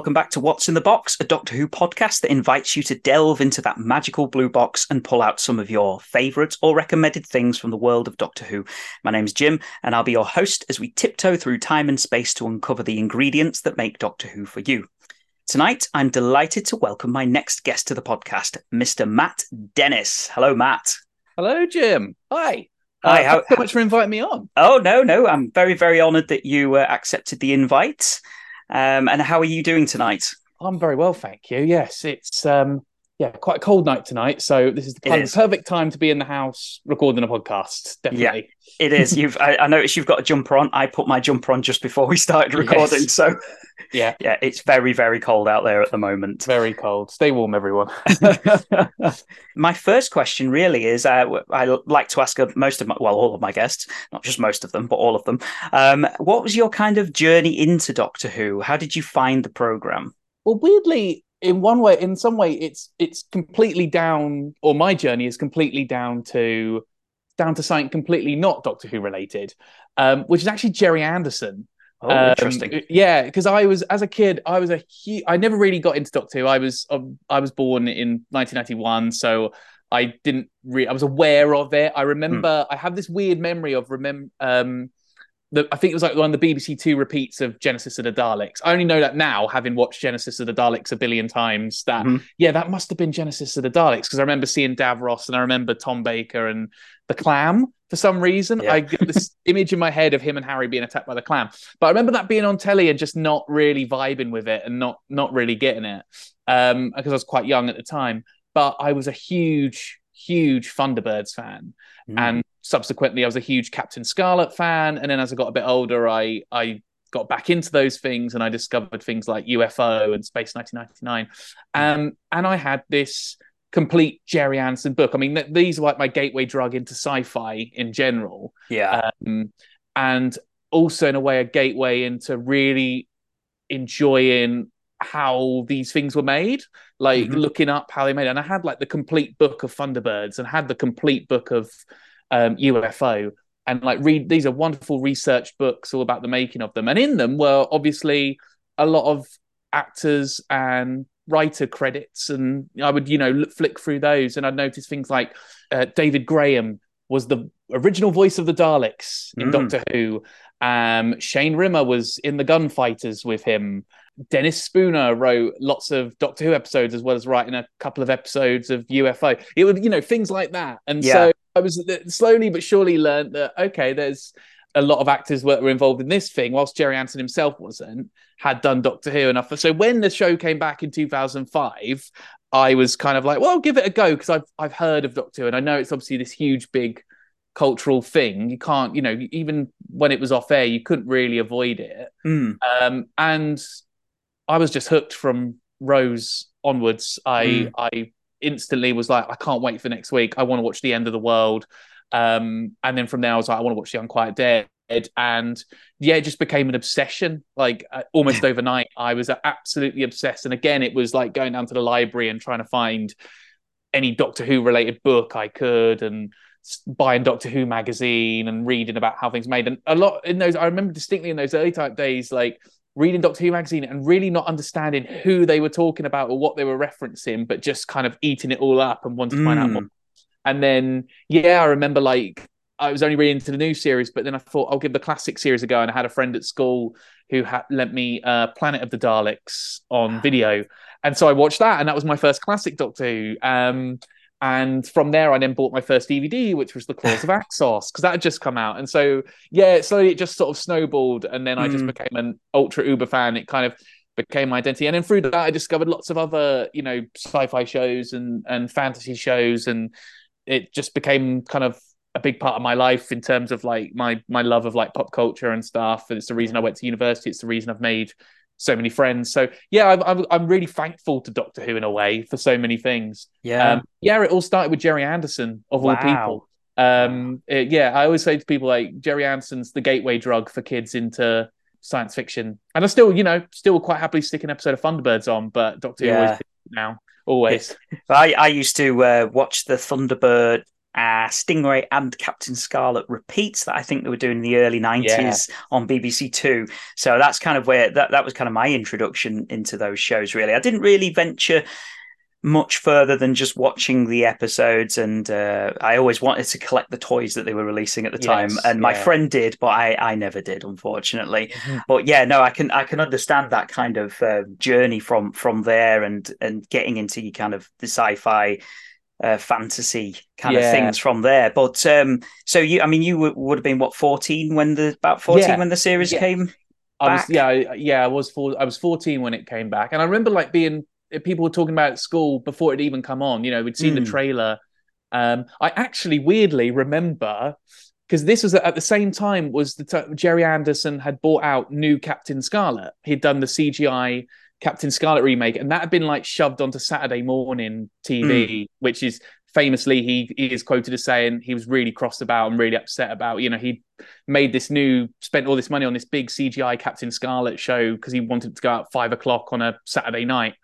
welcome back to What's in the Box, a Doctor Who podcast that invites you to delve into that magical blue box and pull out some of your favourites or recommended things from the world of Doctor Who. My name's Jim, and I'll be your host as we tiptoe through time and space to uncover the ingredients that make Doctor Who for you. Tonight, I'm delighted to welcome my next guest to the podcast, Mr. Matt Dennis. Hello, Matt. Hello, Jim. Hi. Hi, Uh, how- thanks so much for inviting me on. Oh, no, no. I'm very, very honoured that you uh, accepted the invite. Um, and how are you doing tonight? I'm very well, thank you. Yes, it's um, yeah, quite a cold night tonight, so this is the kind of perfect time to be in the house recording a podcast. Definitely. It is. You've. I, I noticed you've got a jumper on. I put my jumper on just before we started recording. Yes. So, Yeah. yeah, it's very, very cold out there at the moment. It's very cold. Stay warm, everyone. my first question really is: uh, I like to ask most of my, well, all of my guests, not just most of them, but all of them. Um, what was your kind of journey into Doctor Who? How did you find the program? well, weirdly, in one way, in some way, it's it's completely down, or my journey is completely down to down to something completely not Doctor Who related, um, which is actually Gerry Anderson. Oh, Um, interesting. Yeah, because I was as a kid, I was a huge. I never really got into Doctor Who. I was um, I was born in 1991, so I didn't. Re- I was aware of it. I remember. I have this weird memory of remember. Um, the, I think it was like one of the BBC Two repeats of Genesis of the Daleks. I only know that now, having watched Genesis of the Daleks a billion times. That Mhm. yeah, that must have been Genesis of the Daleks because I remember seeing Davros and I remember Tom Baker and the Clam for some reason. Yeah. I get this image in my head of him and Harry being attacked by the Clam. But I remember that being on telly and just not really vibing with it and not not really getting it um, because I was quite young at the time. But I was a huge, huge Thunderbirds fan, Mm. and subsequently I was a huge Captain Scarlet fan. And then as I got a bit older, I I got back into those things and I discovered things like UFO and Space 1999. Um, and I had this complete Gerry Anderson book. I mean, th- these are like my gateway drug into sci-fi in general yeah. um, and also in a way a gateway into really enjoying how these things were made like Mhm. looking up how they made it and i had like the complete book of thunderbirds and had the complete book of um, ufo and like read these are wonderful research books all about the making of them and in them were obviously a lot of actors and writer credits and i would you know flick through those and i'd notice things like uh, david graham was the original voice of the daleks in Mm. doctor who um, shane rimmer was in the gunfighters with him dennis spooner wrote lots of doctor who episodes as well as writing a couple of episodes of ufo it would you know things like that and Yeah. so i was slowly but surely learned that okay there's a lot of actors were, were involved in this thing, whilst Gerry Anderson himself wasn't, had done Doctor Who enough. So when the show came back in 2005, I was kind of like, well, I'll give it a go because I've I've heard of Doctor Who and I know it's obviously this huge, big cultural thing. You can't, you know, even when it was off air, you couldn't really avoid it. Mm. Um, and I was just hooked from Rose onwards. I Mm. I instantly was like, I can't wait for next week. I want to watch the end of the world. Um, and then from there, I was like, I want to watch the Unquiet Dead. And yeah, it just became an obsession. Like uh, almost overnight, I was absolutely obsessed. And again, it was like going down to the library and trying to find any Doctor Who related book I could and buying Doctor Who magazine and reading about how things made. And a lot in those, I remember distinctly in those early type days, like reading Doctor Who magazine and really not understanding who they were talking about or what they were referencing, but just kind of eating it all up and wanting to find out Mm. more. And then, yeah, I remember like I was only really into the new series, but then I thought I'll give the classic series a go. And I had a friend at school who had lent me uh, Planet of the Daleks on video, and so I watched that, and that was my first classic Doctor Who. Um, and from there, I then bought my first DVD, which was The Claws of Axos, because that had just come out. And so, yeah, slowly it just sort of snowballed, and then I just Mm. became an ultra uber fan. It kind of became my identity, and then through that, I discovered lots of other, you know, sci-fi shows and and fantasy shows, and it just became kind of a big part of my life in terms of like my my love of like pop culture and stuff. And it's the reason I went to university. It's the reason I've made so many friends. So yeah, I'm I'm, I'm really thankful to Doctor Who in a way for so many things. Yeah. Um, yeah, it all started with Gerry Anderson of all people. Um, it- yeah, I always say to people like Gerry Anderson's the gateway drug for kids into science fiction, and I still, you know, still quite happily stick an episode of Thunderbirds on, but Doctor Who always now always. I, I used to uh, watch the Thunderbird uh, Stingray and Captain Scarlet repeats that I think they were doing in the early 90s yeah. on BBC Two. So that's kind of where that, that was kind of my introduction into those shows, really. I didn't really venture much further than just watching the episodes and uh, i always wanted to collect the toys that they were releasing at the time and my yeah. friend did but i i never did unfortunately mm-hmm. but yeah no i can i can understand that kind of uh, journey from from there and and getting into kind of the sci-fi uh, fantasy kind yeah. of things from there. But um, so you, I mean, you w- would have been what fourteen when the about fourteen yeah. when the series yeah. came. I was yeah yeah I was four, I was fourteen when it came back, and I remember like being people were talking about at school before it even come on. You know, we'd seen mm. the hmm. trailer. Um, I actually weirdly remember because this was at the same time was the t- Gerry Anderson had bought out new Captain Scarlet. He'd done the CGI Captain Scarlet remake, and that had been like shoved onto Saturday morning TV, mm. which is famously he, he is quoted as saying he was really crossed about and really upset about. You know, he made this new, spent all this money on this big CGI Captain Scarlet show because he wanted to go out five o'clock on a Saturday night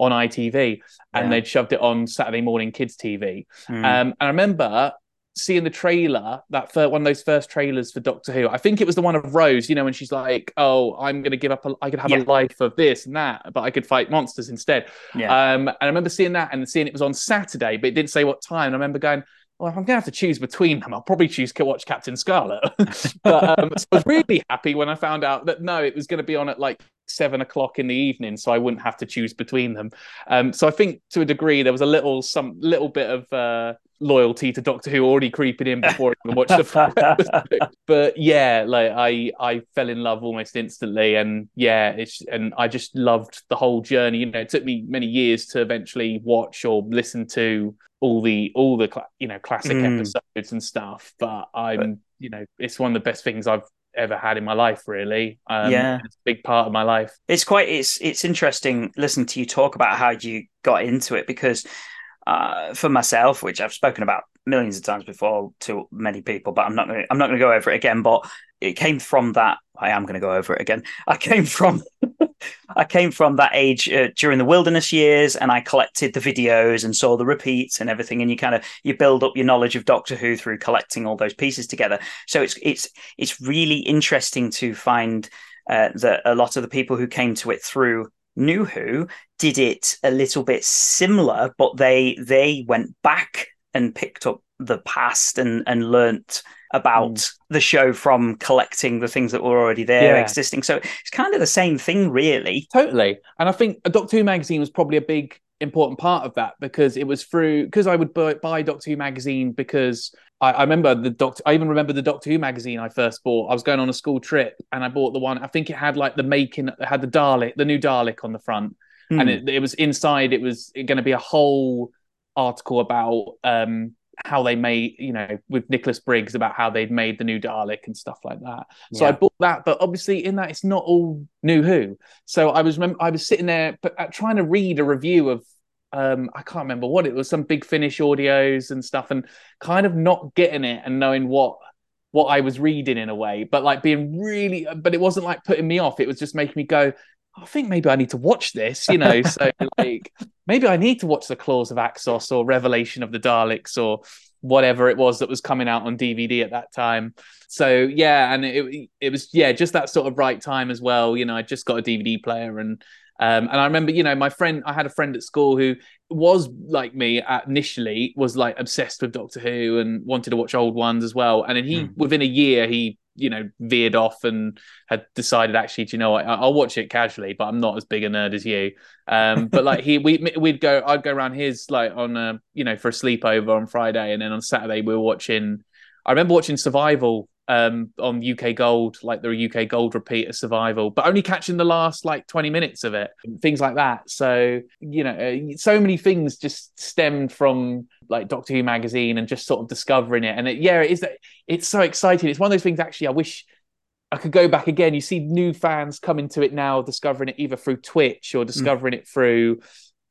on ITV, and yeah. they'd shoved it on Saturday morning kids TV. Mm. Um, and I remember seeing the trailer, that first, one of those first trailers for Doctor Who. I think it was the one of Rose, you know, when she's like, "Oh, I'm going to give up. A, I could have yeah. a life of this and that, but I could fight monsters instead." Yeah. Um, and I remember seeing that and seeing it was on Saturday, but it didn't say what time. And I remember going. Well, if I'm going to have to choose between them, I'll probably choose to watch Captain Scarlet. but um, so I was really happy when I found out that no, it was going to be on at like seven o'clock in the evening, so I wouldn't have to choose between them. Um, so I think to a degree there was a little some little bit of uh, loyalty to Doctor Who already creeping in before I even watched the. But yeah, like I I fell in love almost instantly, and yeah, it's and I just loved the whole journey. You know, it took me many years to eventually watch or listen to all the all the you know classic mm. episodes and stuff. But I'm but, you know it's one of the best things I've ever had in my life really. Um, yeah. it's a big part of my life. It's quite it's it's interesting listening to you talk about how you got into it because uh, for myself which i've spoken about millions of times before to many people but i'm not gonna i'm not gonna go over it again but it came from that i am gonna go over it again i came from I came from that age uh, during the wilderness years, and I collected the videos and saw the repeats and everything. And you kind of you build up your knowledge of Doctor Who through collecting all those pieces together. So it's it's it's really interesting to find uh, that a lot of the people who came to it through New Who did it a little bit similar, but they they went back and picked up the past and and learnt about mm. the show from collecting the things that were already there yeah. existing. So it's kind of the same thing, really. Totally. And I think a Doctor Who magazine was probably a big important part of that because it was through because I would buy, buy Doctor Who magazine because I, I, remember the Doctor. I even remember the Doctor Who magazine I first bought. I was going on a school trip and I bought the one. I think it had like the making, had the Dalek, the new Dalek on the front, mm. and it, it was inside. It was going to be a whole article about um how they made, you know, with Nicholas Briggs about how they'd made the new Dalek and stuff like that. So yeah. I bought that, but obviously in that it's not all New Who. So I was I was sitting there but uh, trying to read a review of um I can't remember what it was, some big finish audios and stuff, and kind of not getting it and knowing what what I was reading in a way, but like being really, but it wasn't like putting me off. It was just making me go, I think maybe I need to watch this, you know. so like maybe I need to watch the Claws of Axos or Revelation of the Daleks or whatever it was that was coming out on DVD at that time. So yeah, and it it was yeah, just that sort of right time as well. You know, I just got a DVD player and um, and I remember, you know, my friend, I had a friend at school who was like me initially, was like obsessed with Doctor Who and wanted to watch old ones as well. And then he, mm. within a year, he you know veered off and had decided actually do you know what? I'll watch it casually but I'm not as big a nerd as you. Um but like he we we'd go I'd go around his like on a you know for a sleepover on Friday and then on Saturday we were watching I remember watching Survival um, on UK Gold, like the UK Gold repeat of Survival, but only catching the last like 20 minutes of it, things like that. So, you know, uh, so many things just stemmed from like Doctor Who magazine and just sort of discovering it. And it, yeah, it is, it's so exciting. It's one of those things actually I wish I could go back again. You see new fans coming to it now, discovering it either through Twitch or discovering mm. it through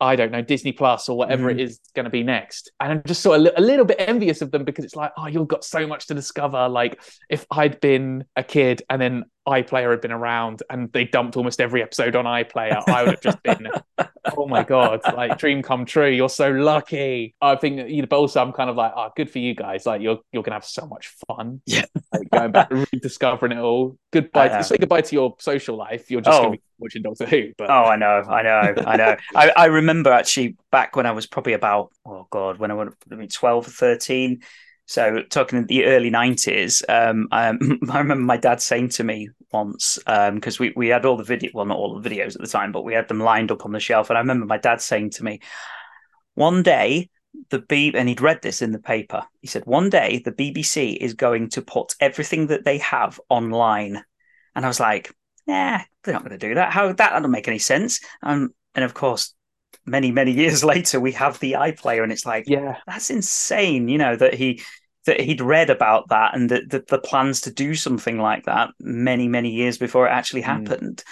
I don't know, Disney Plus or whatever mm. it is going to be next. And I'm just sort of a little bit envious of them because it's like, oh, you've got so much to discover. Like if I'd been a kid and then iPlayer had been around and they dumped almost every episode on iPlayer, I would have just been, oh my god, like dream come true. You're so lucky. I think you know, but also I'm kind of like, oh, good for you guys. Like you're you're gonna have so much fun. Yeah, like going back and rediscovering it all. Goodbye. To, Say goodbye to your social life. You're just oh. gonna be watching Doctor Who. But oh, I know, I know, I know. I, I remember actually back when I was probably about oh god, when I was 12 or 13 so talking in the early nineties, um, um, I remember my dad saying to me once because um, we we had all the video, well, not all the videos at the time, but we had them lined up on the shelf, and I remember my dad saying to me, one day the B and he'd read this in the paper. He said one day the BBC is going to put everything that they have online, and I was like, yeah, they're not going to do that. How that doesn't make any sense. Um, and of course, many many years later we have the iPlayer and it's like yeah that's insane you know that he that he'd read about that and that the, the, plans to do something like that many many years before it actually hmm. happened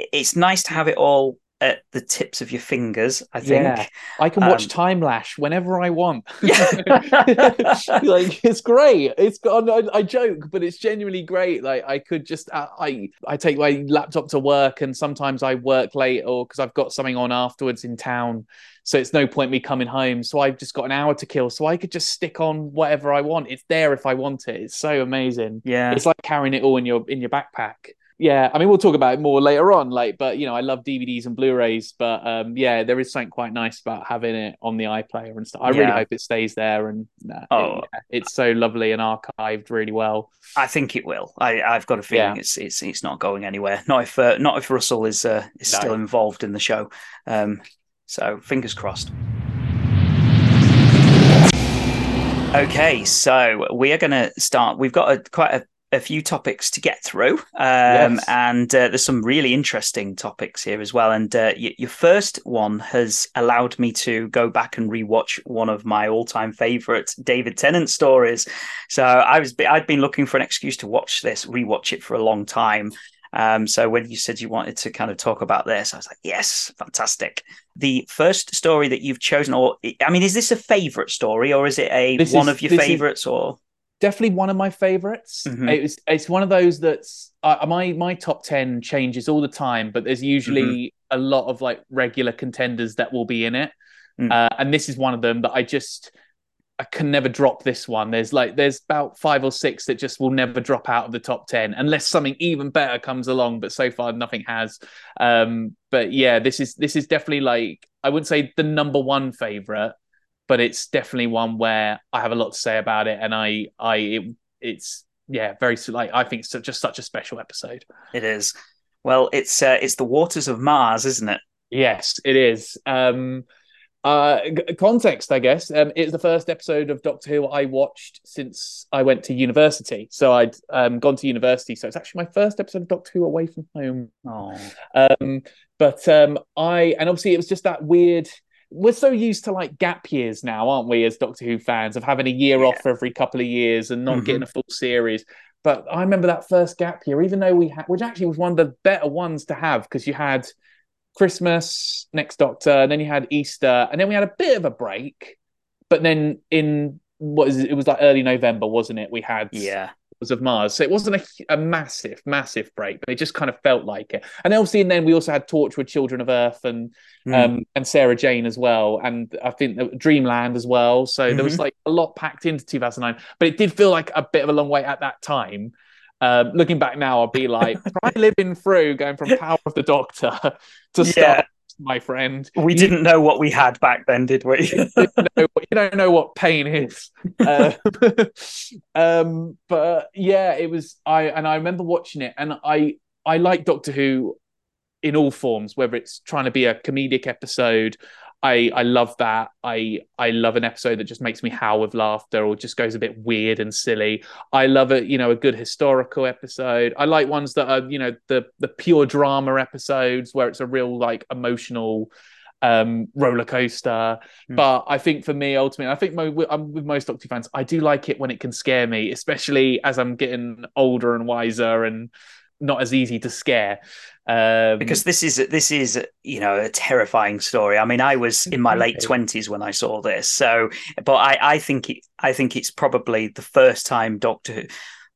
mm. it's nice to have it all at the tips of your fingers. I think yeah. I can watch um, Time Lash whenever I want. Yeah. like it's great. It's got. I, I, joke, but it's genuinely great. Like I could just uh, I I take my laptop to work, and sometimes I work late or because I've got something on afterwards in town. So it's no point me coming home. So I've just got an hour to kill. So I could just stick on whatever I want. It's there if I want it. It's so amazing. Yeah. It's like carrying it all in your in your backpack yeah i mean we'll talk about it more later on like but you know i love dvds and blu-rays but um yeah there is something quite nice about having it on the iplayer and stuff i yeah. really hope it stays there and uh, oh it, yeah, it's so lovely and archived really well i think it will i i've got a feeling yeah. it's it's it's not going anywhere not if uh, not if russell is uh, is no. still involved in the show um so fingers crossed Okay, so we are going to start. We've got a quite a a few topics to get through, um, yes. and uh, there's some really interesting topics here as well. And uh, y- your first one has allowed me to go back and rewatch one of my all-time favorite David Tennant stories. So I was I'd been looking for an excuse to watch this, rewatch it for a long time. Um, so when you said you wanted to kind of talk about this, I was like, yes, fantastic. The first story that you've chosen, or I mean, is this a favorite story, or is it a this one is, of your favorites, is, or definitely one of my favorites. Mm-hmm. It's it's one of those that's uh, my my top ten changes all the time, but there's usually mm-hmm. a lot of like regular contenders that will be in it, mm. uh, and this is one of them that I just I can never drop this one. There's like there's about five or six that just will never drop out of the top ten unless something even better comes along. But so far nothing has. Um, but yeah, this is this is definitely like I wouldn't say the number one favorite, but it's definitely one where I have a lot to say about it, and I, I, it, it's yeah, very like I think it's just such a special episode. It is. Well, it's uh, it's the waters of Mars, isn't it? Yes, it is. Um, uh, context, I guess. Um, it's the first episode of Doctor Who I watched since I went to university. So I'd um, gone to university, so it's actually my first episode of Doctor Who away from home. Oh. Um, but um, I and obviously it was just that weird we're so used to like gap years now, aren't we, as Doctor Who fans, of having a year yeah. off every couple of years and not mm-hmm. getting a full series. But I remember that first gap year, even though we had, which actually was one of the better ones to have because you had Christmas, Next Doctor, and then you had Easter, and then we had a bit of a break. But then in what is it, it was like early November, wasn't it? We had yeah of Mars. So it wasn't a, a, massive, massive break, but it just kind of felt like it. And obviously, and then we also had Torchwood Children of Earth and mm. um, and Sarah Jane as well, and I think Dreamland as well. So mm-hmm. there was mm-hmm. like a lot packed into 2009, but it did feel like a bit of a long way at that time. Um, looking back now, I'll be like, try living through going from Power of the Doctor to start yeah my friend. We didn't know what we had back then, did we? you, know, you, don't know what pain is. Uh, um, but yeah, it was. I and I remember watching it, and I I like Doctor Who in all forms, whether it's trying to be a comedic episode I I love that. I I love an episode that just makes me howl with laughter or just goes a bit weird and silly. I love it, you know, a good historical episode. I like ones that are, you know, the the pure drama episodes where it's a real like emotional um roller coaster. Mm. But I think for me, ultimately, I think mo- I'm with most Doctor fans, I do like it when it can scare me, especially as I'm getting older and wiser and not as easy to scare. Um, because this is this is you know a terrifying story. I mean, I was in my late twenties when I saw this, so but I I think it I think it's probably the first time Doctor Who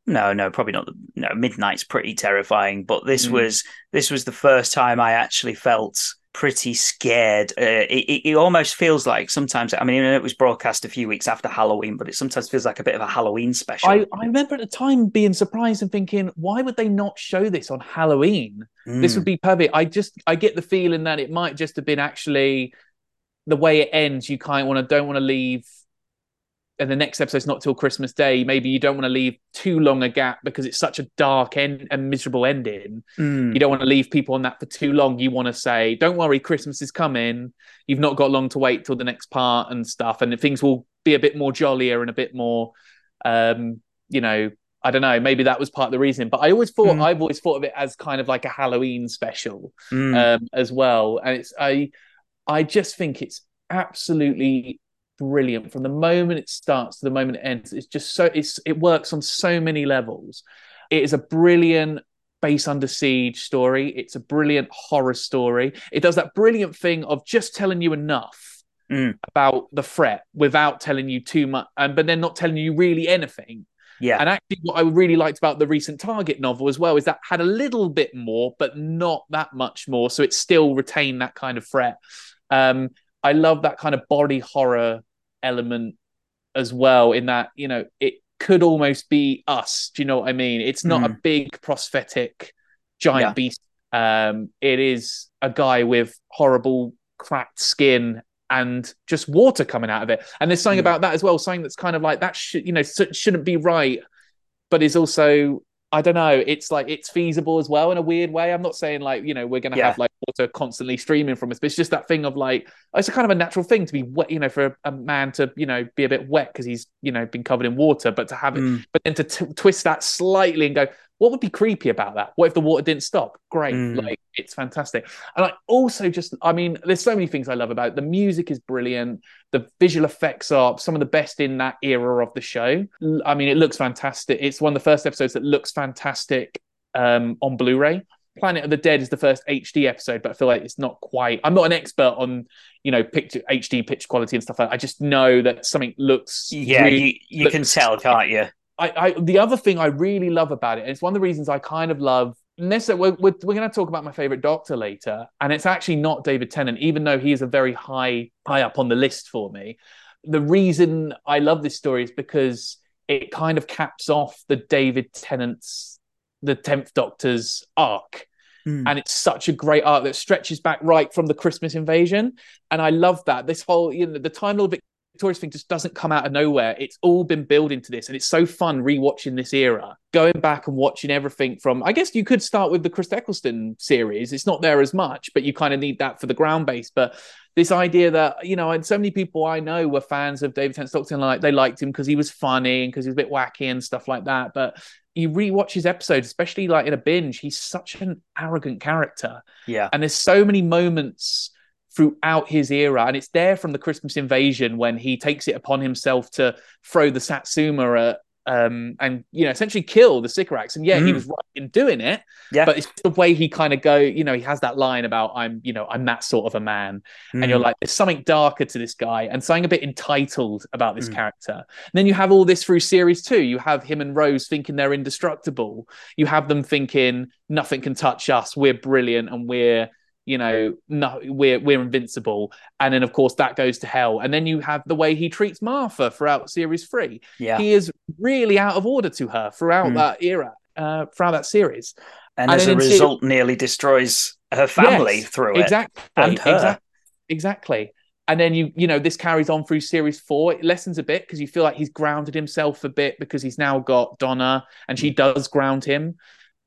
No, no, probably not. No, Midnight's pretty terrifying, but this Mm. was this was the first time I actually felt pretty scared. Uh, it, it, almost feels like sometimes. I mean, it was broadcast a few weeks after Halloween, but it sometimes feels like a bit of a Halloween special. I, I remember at the time being surprised and thinking, why would they not show this on Halloween? This Mm. would be perfect. I just I get the feeling that it might just have been actually the way it ends. You kind of want to don't want to leave, and the next episode's not till Christmas Day. Maybe you don't want to leave too long a gap because it's such a dark end and miserable ending. Mm. You don't want to leave people on that for too long. You want to say, don't worry, Christmas is coming. You've not got long to wait till the next part and stuff, and things will be a bit more jollier and a bit more, um, you know. I don't know. Maybe that was part of the reason, but I always thought Mm. I've always thought of it as kind of like a Halloween special Mm. um, as well. And it's I I just think it's absolutely brilliant from the moment it starts to the moment it ends. It's just so it's it works on so many levels. It is a brilliant base under siege story. It's a brilliant horror story. It does that brilliant thing of just telling you enough Mm. about the threat without telling you too much, and but then not telling you really anything. yeah. And actually, what I really liked about the recent Target novel as well is that had a little bit more, but not that much more. So it still retained that kind of threat. Um, I love that kind of body horror element as well, in that, you know, it could almost be us. Do you know what I mean? It's not a big prosthetic giant Yeah. beast. Um, it is a guy with horrible cracked skin and just water coming out of it. And there's something Mm. about that as well, something that's kind of like that should you know sh- shouldn't be right, but is also I don't know. It's like it's feasible as well in a weird way. I'm not saying like you know we're going to Yeah. have like water constantly streaming from us, but it's just that thing of like it's a kind of a natural thing to be wet. You know, for a, a man to you know be a bit wet because he's you know been covered in water, but to have it, Mm. but then to t- twist that slightly and go, what would be creepy about that? What if the water didn't stop? Great, Mm. like it's fantastic. And I also just, I mean, there's so many things I love about it. The music is brilliant. The visual effects are some of the best in that era of the show. I mean, it looks fantastic. It's one of the first episodes that looks fantastic um, on Blu-ray. Planet of the Dead is the first HD episode, but I feel like it's not quite. I'm not an expert on, you know, picture HD picture quality and stuff like that. I just know that something looks Yeah, really you, you can tell, can't you? I, I the other thing I really love about it, and it's one of the reasons I kind of love. Necessarily, we're, we're, we're going to talk about my favorite Doctor later, and it's actually not David Tennant, even though he is a very high high up on the list for me. The reason I love this story is because it kind of caps off the David Tennant's the Tenth Doctor's arc, Mm. and it's such a great arc that stretches back right from the Christmas invasion, and I love that. This whole you know the Time Lord Victorious thing just doesn't come out of nowhere. It's all been building to this, and it's so fun rewatching this era, going back and watching everything from. I guess you could start with the Chris Eccleston series. It's not there as much, but you kind of need that for the ground base. But this idea that you know, and so many people I know were fans of David Tennant's Doctor, like they liked him because he was funny and because he was a bit wacky and stuff like that. But you rewatch his episodes, especially like in a binge, he's such an arrogant character. Yeah. And there's so many moments throughout his era, and it's there from the Christmas invasion when he takes it upon himself to throw the Satsuma at, um, and you know essentially kill the Sycorax. And yeah, he Mm. was right in doing it, Yeah. but it's the way he kind of go. You know, he has that line about "I'm, you know, I'm that sort of a man," and you're Mm. like, there's something darker to this guy and something a bit entitled about this Mm. character. And then you have all this through series two. You have him and Rose thinking they're indestructible. You have them thinking nothing can touch us. We're brilliant and we're you know no we're we're invincible and then of course that goes to hell and then you have the way he treats martha throughout series three yeah. he is really out of order to her throughout Mm. that era uh throughout that series and, and as a then in se- result, nearly destroys her family Yes, through it. exactly And her. exact- exactly and then you you know this carries on through series four it lessens a bit because you feel like he's grounded himself a bit because he's now got donna and she does ground him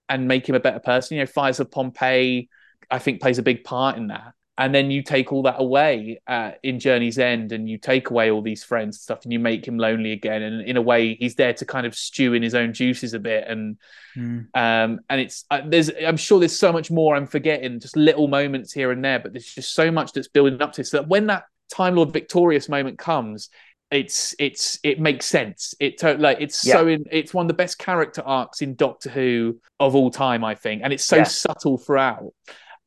and make him a better person you know fires of pompeii i think plays a big part in that and then you take all that away uh, in journey's end and you take away all these friends and stuff and you make him lonely again and in a way he's there to kind of stew in his own juices a bit and Mm. um, and it's uh, there's I'm sure there's so much more I'm forgetting, just little moments here and there, but there's just so much that's building up to. So that when that Time Lord victorious moment comes, it's it's it makes sense. It to- like it's so in it's one of the best character arcs in Doctor Who of all time, I think, and it's so Yeah. subtle throughout.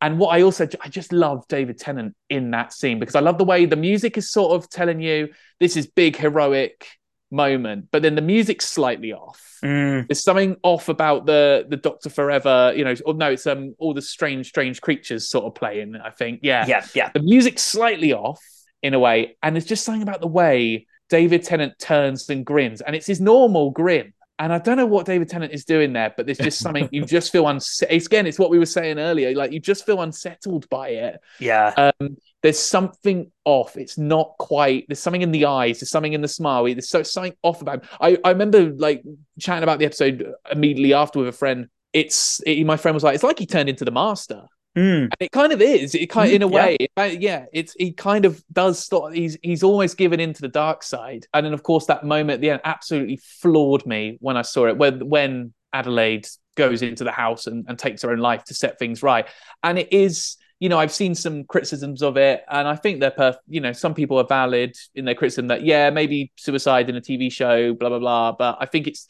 And what I also I just love David Tennant in that scene because I love the way the music is sort of telling you this is big heroic moment, but then the music's slightly off. Mm, There's something off about the the Doctor Forever, you know. Or no, it's um all the strange, strange creatures sort of playing. I think, yeah, yeah, yeah. the music's slightly off in a way, and there's just something about the way David Tennant turns and grins, and it's his normal grin. And I don't know what David Tennant is doing there, but there's just something you just feel unsettled. Again, it's what we were saying earlier. Like you just feel unsettled by it. Yeah. Um, there's something off. It's not quite. There's something in the eyes. There's something in the smile. There's so something off about. Him. I I remember like chatting about the episode immediately after with a friend. It's it, my friend was like, it's like he turned into the master. Mm, And it kind of is. It kind Mm, in a yeah. way, uh, yeah. It's he kind of does start. He's he's almost given into the dark side, and then of course that moment at the end absolutely floored me when I saw it. When when Adelaide goes into the house and, and takes her own life to set things right, and it is. You know, I've seen some criticisms of it, and I think they're perf- You know, some people are valid in their criticism that yeah, maybe suicide in a TV show, blah blah blah. But I think it's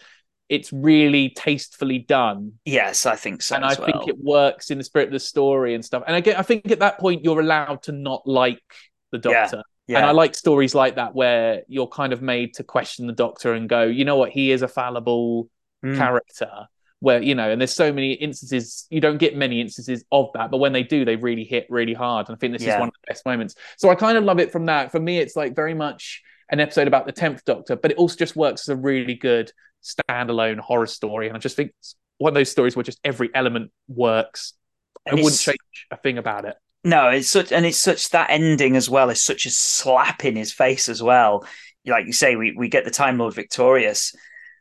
it's really tastefully done yes, I think so. and I as think it works in the spirit of the story and stuff. And again, I think at that point you're allowed to not like the Yeah, Doctor. yeah. And I like stories like that where you're kind of made to question the Doctor and go, you know what, he is a fallible Mm, character. Where you know, and there's so many instances you don't get many instances of that, but when they do, they really hit really hard. And I think this Yeah. is one of the best moments. So I kind of love it from that. For me, it's like very much an episode about the tenth Doctor, but it also just works as a really good standalone horror story. And I just think it's one of those stories where just every element works. I And wouldn't it's- change a thing about it. No, it's such and it's such that ending as well is such a slap in his face as well. Like you say, we we get the Time Lord Victorious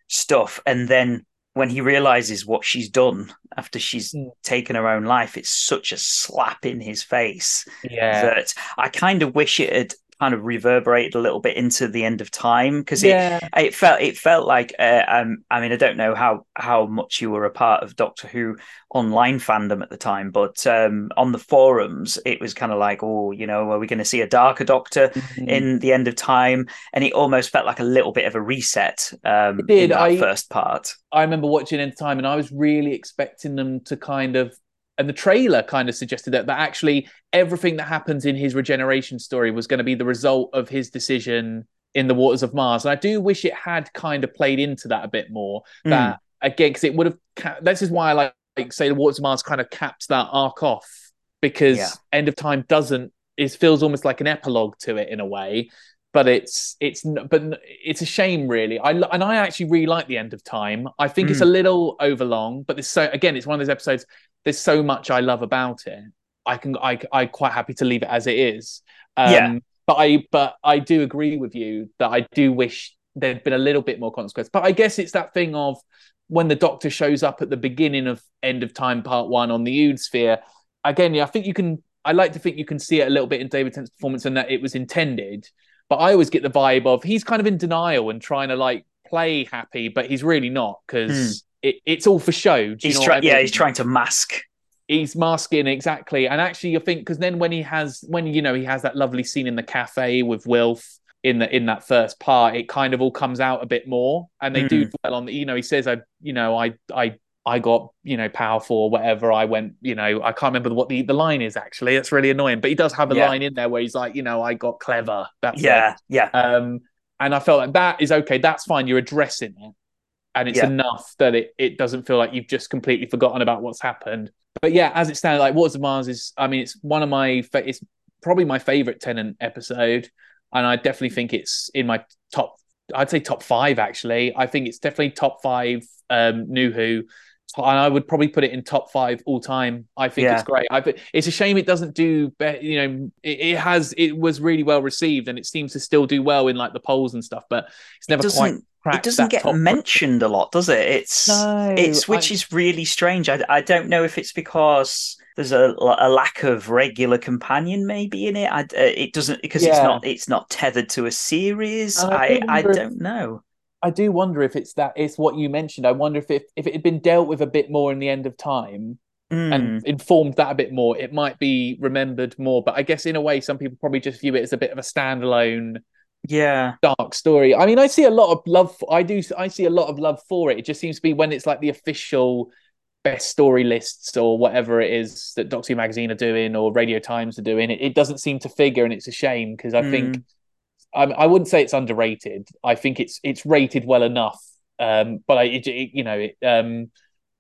stuff, and then when he realizes what she's done after she's Mm. taken her own life, it's such a slap in his face Yeah. that I kind of wish it had kind of reverberated a little bit into the end of time because it yeah. it felt it felt like uh, um I mean I don't know how how much you were a part of Doctor Who online fandom at the time but um on the forums it was kind of like oh you know are we going to see a darker Doctor Mm. in the end of time and it almost felt like a little bit of a reset um It did, in that I- first part I remember watching End of Time and I was really expecting them to kind of and the trailer kind of suggested that that actually everything that happens in his regeneration story was going to be the result of his decision in the waters of Mars. And I do wish it had kind of played into that a bit more. Mm. That again, because it would have. Ca- this is why I like, like say the waters of Mars kind of caps that arc off because Yeah. End of Time doesn't. It feels almost like an epilogue to it in a way. But it's it's but it's a shame really. I and I actually really like the end of time. I think it's a little overlong, but there's so again it's one of those episodes. There's so much I love about it. I can I I quite happy to leave it as it is. Um, Yeah. But I but I do agree with you that I do wish there'd been a little bit more consequence. But I guess it's that thing of when the Doctor shows up at the beginning of End of Time Part One on the Ood Sphere. Again, yeah, I think you can. I like to think you can see it a little bit in David Tennant's performance and that it was intended. But I always get the vibe of he's kind of in denial and trying to like play happy, but he's really not because it, it's all for show. Hmm. he's trying I yeah he's trying to mask. He's masking exactly. And actually you think because then when he has when you know he has that lovely scene in the cafe with wilf in the in that first part it kind of all comes out a bit more. And they do well on the you know he says i you know i i i got you know powerful or whatever i went you know i can't remember what the the line is actually it's really annoying but he does have a Yeah. line in there where he's like you know i got clever that's it. yeah yeah Um, and I felt like that is okay. That's fine. You're addressing it, and it's Yeah. enough that it it doesn't feel like you've just completely forgotten about what's happened. But yeah, as it stands, like Waters of Mars is. I mean, it's one of my. Fa- it's probably my favorite Tennant episode, and I definitely think it's in my top. I'd say top five actually. I think it's definitely top five. Um, New Who. And I would probably put it in top five all time. I think Yeah. it's great. I, it's a shame it doesn't do. Be- you know, it, it has. It was really well received, and it seems to still do well in like the polls and stuff. But it's never quite it doesn't get mentioned a lot, does it? It's No, it's which I- is really strange. I, I don't know if it's because there's a, a lack of regular companion maybe in it. I, uh, it doesn't because it's not it's not tethered to a series. I I I don't know. I do wonder if it's that. It's what you mentioned. I wonder if it, if it had been dealt with a bit more in the end of time Mm, and informed that a bit more, it might be remembered more. But I guess in a way, some people probably just view it as a bit of a standalone yeah, dark story. I mean, I see a lot of love. For, I do. I see a lot of love for it. It just seems to be when it's like the official best story lists or whatever it is that Doctor Magazine are doing or Radio Times are doing. It, it doesn't seem to figure, and it's a shame because I think I, I wouldn't say it's underrated. I think it's it's rated well enough. Um, but I, it, it, you know, it, um,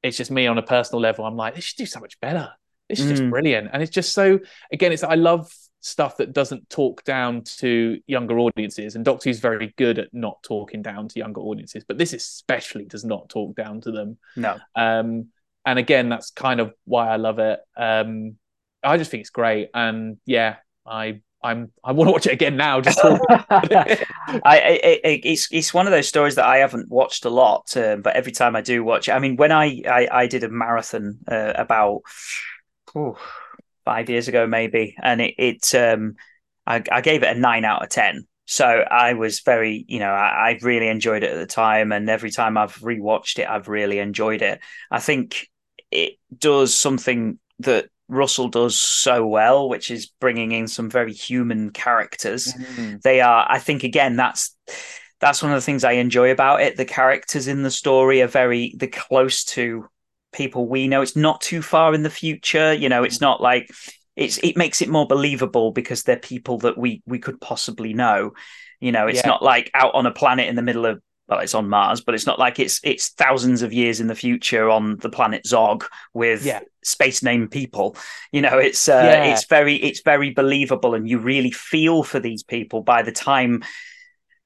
it's just me on a personal level. I'm like, they should do so much better. It's mm. just brilliant, and it's just so. Again, it's I love stuff that doesn't talk down to younger audiences, and Doctor Who's very good at not talking down to younger audiences, but this especially does not talk down to them. No. Um, and again, that's kind of why I love it. Um, I just think it's great, and yeah, I I'm I want to watch it again now. Just I, I, it's it's one of those stories that I haven't watched a lot, uh, but every time I do watch it, I mean, when I I, I did a marathon uh, about oh, five years ago, maybe, and it it um I, I gave it a nine out of ten. So I was very, you know, I, I really enjoyed it at the time, and every time I've rewatched it, I've really enjoyed it. I think it does something that Russell does so well, which is bringing in some very human characters. Mm. They are, I think, again, that's that's one of the things I enjoy about it. The characters in the story are very the close to people we know. It's not too far in the future. You know, it's mm. not like it's it makes it more believable because they're people that we we could possibly know. You know, it's yeah. not like out on a planet in the middle of well, it's on Mars, but it's not like it's it's thousands of years in the future on the planet Zog with yeah. space name people. You know, it's uh, yeah. it's very it's very believable, and you really feel for these people by the time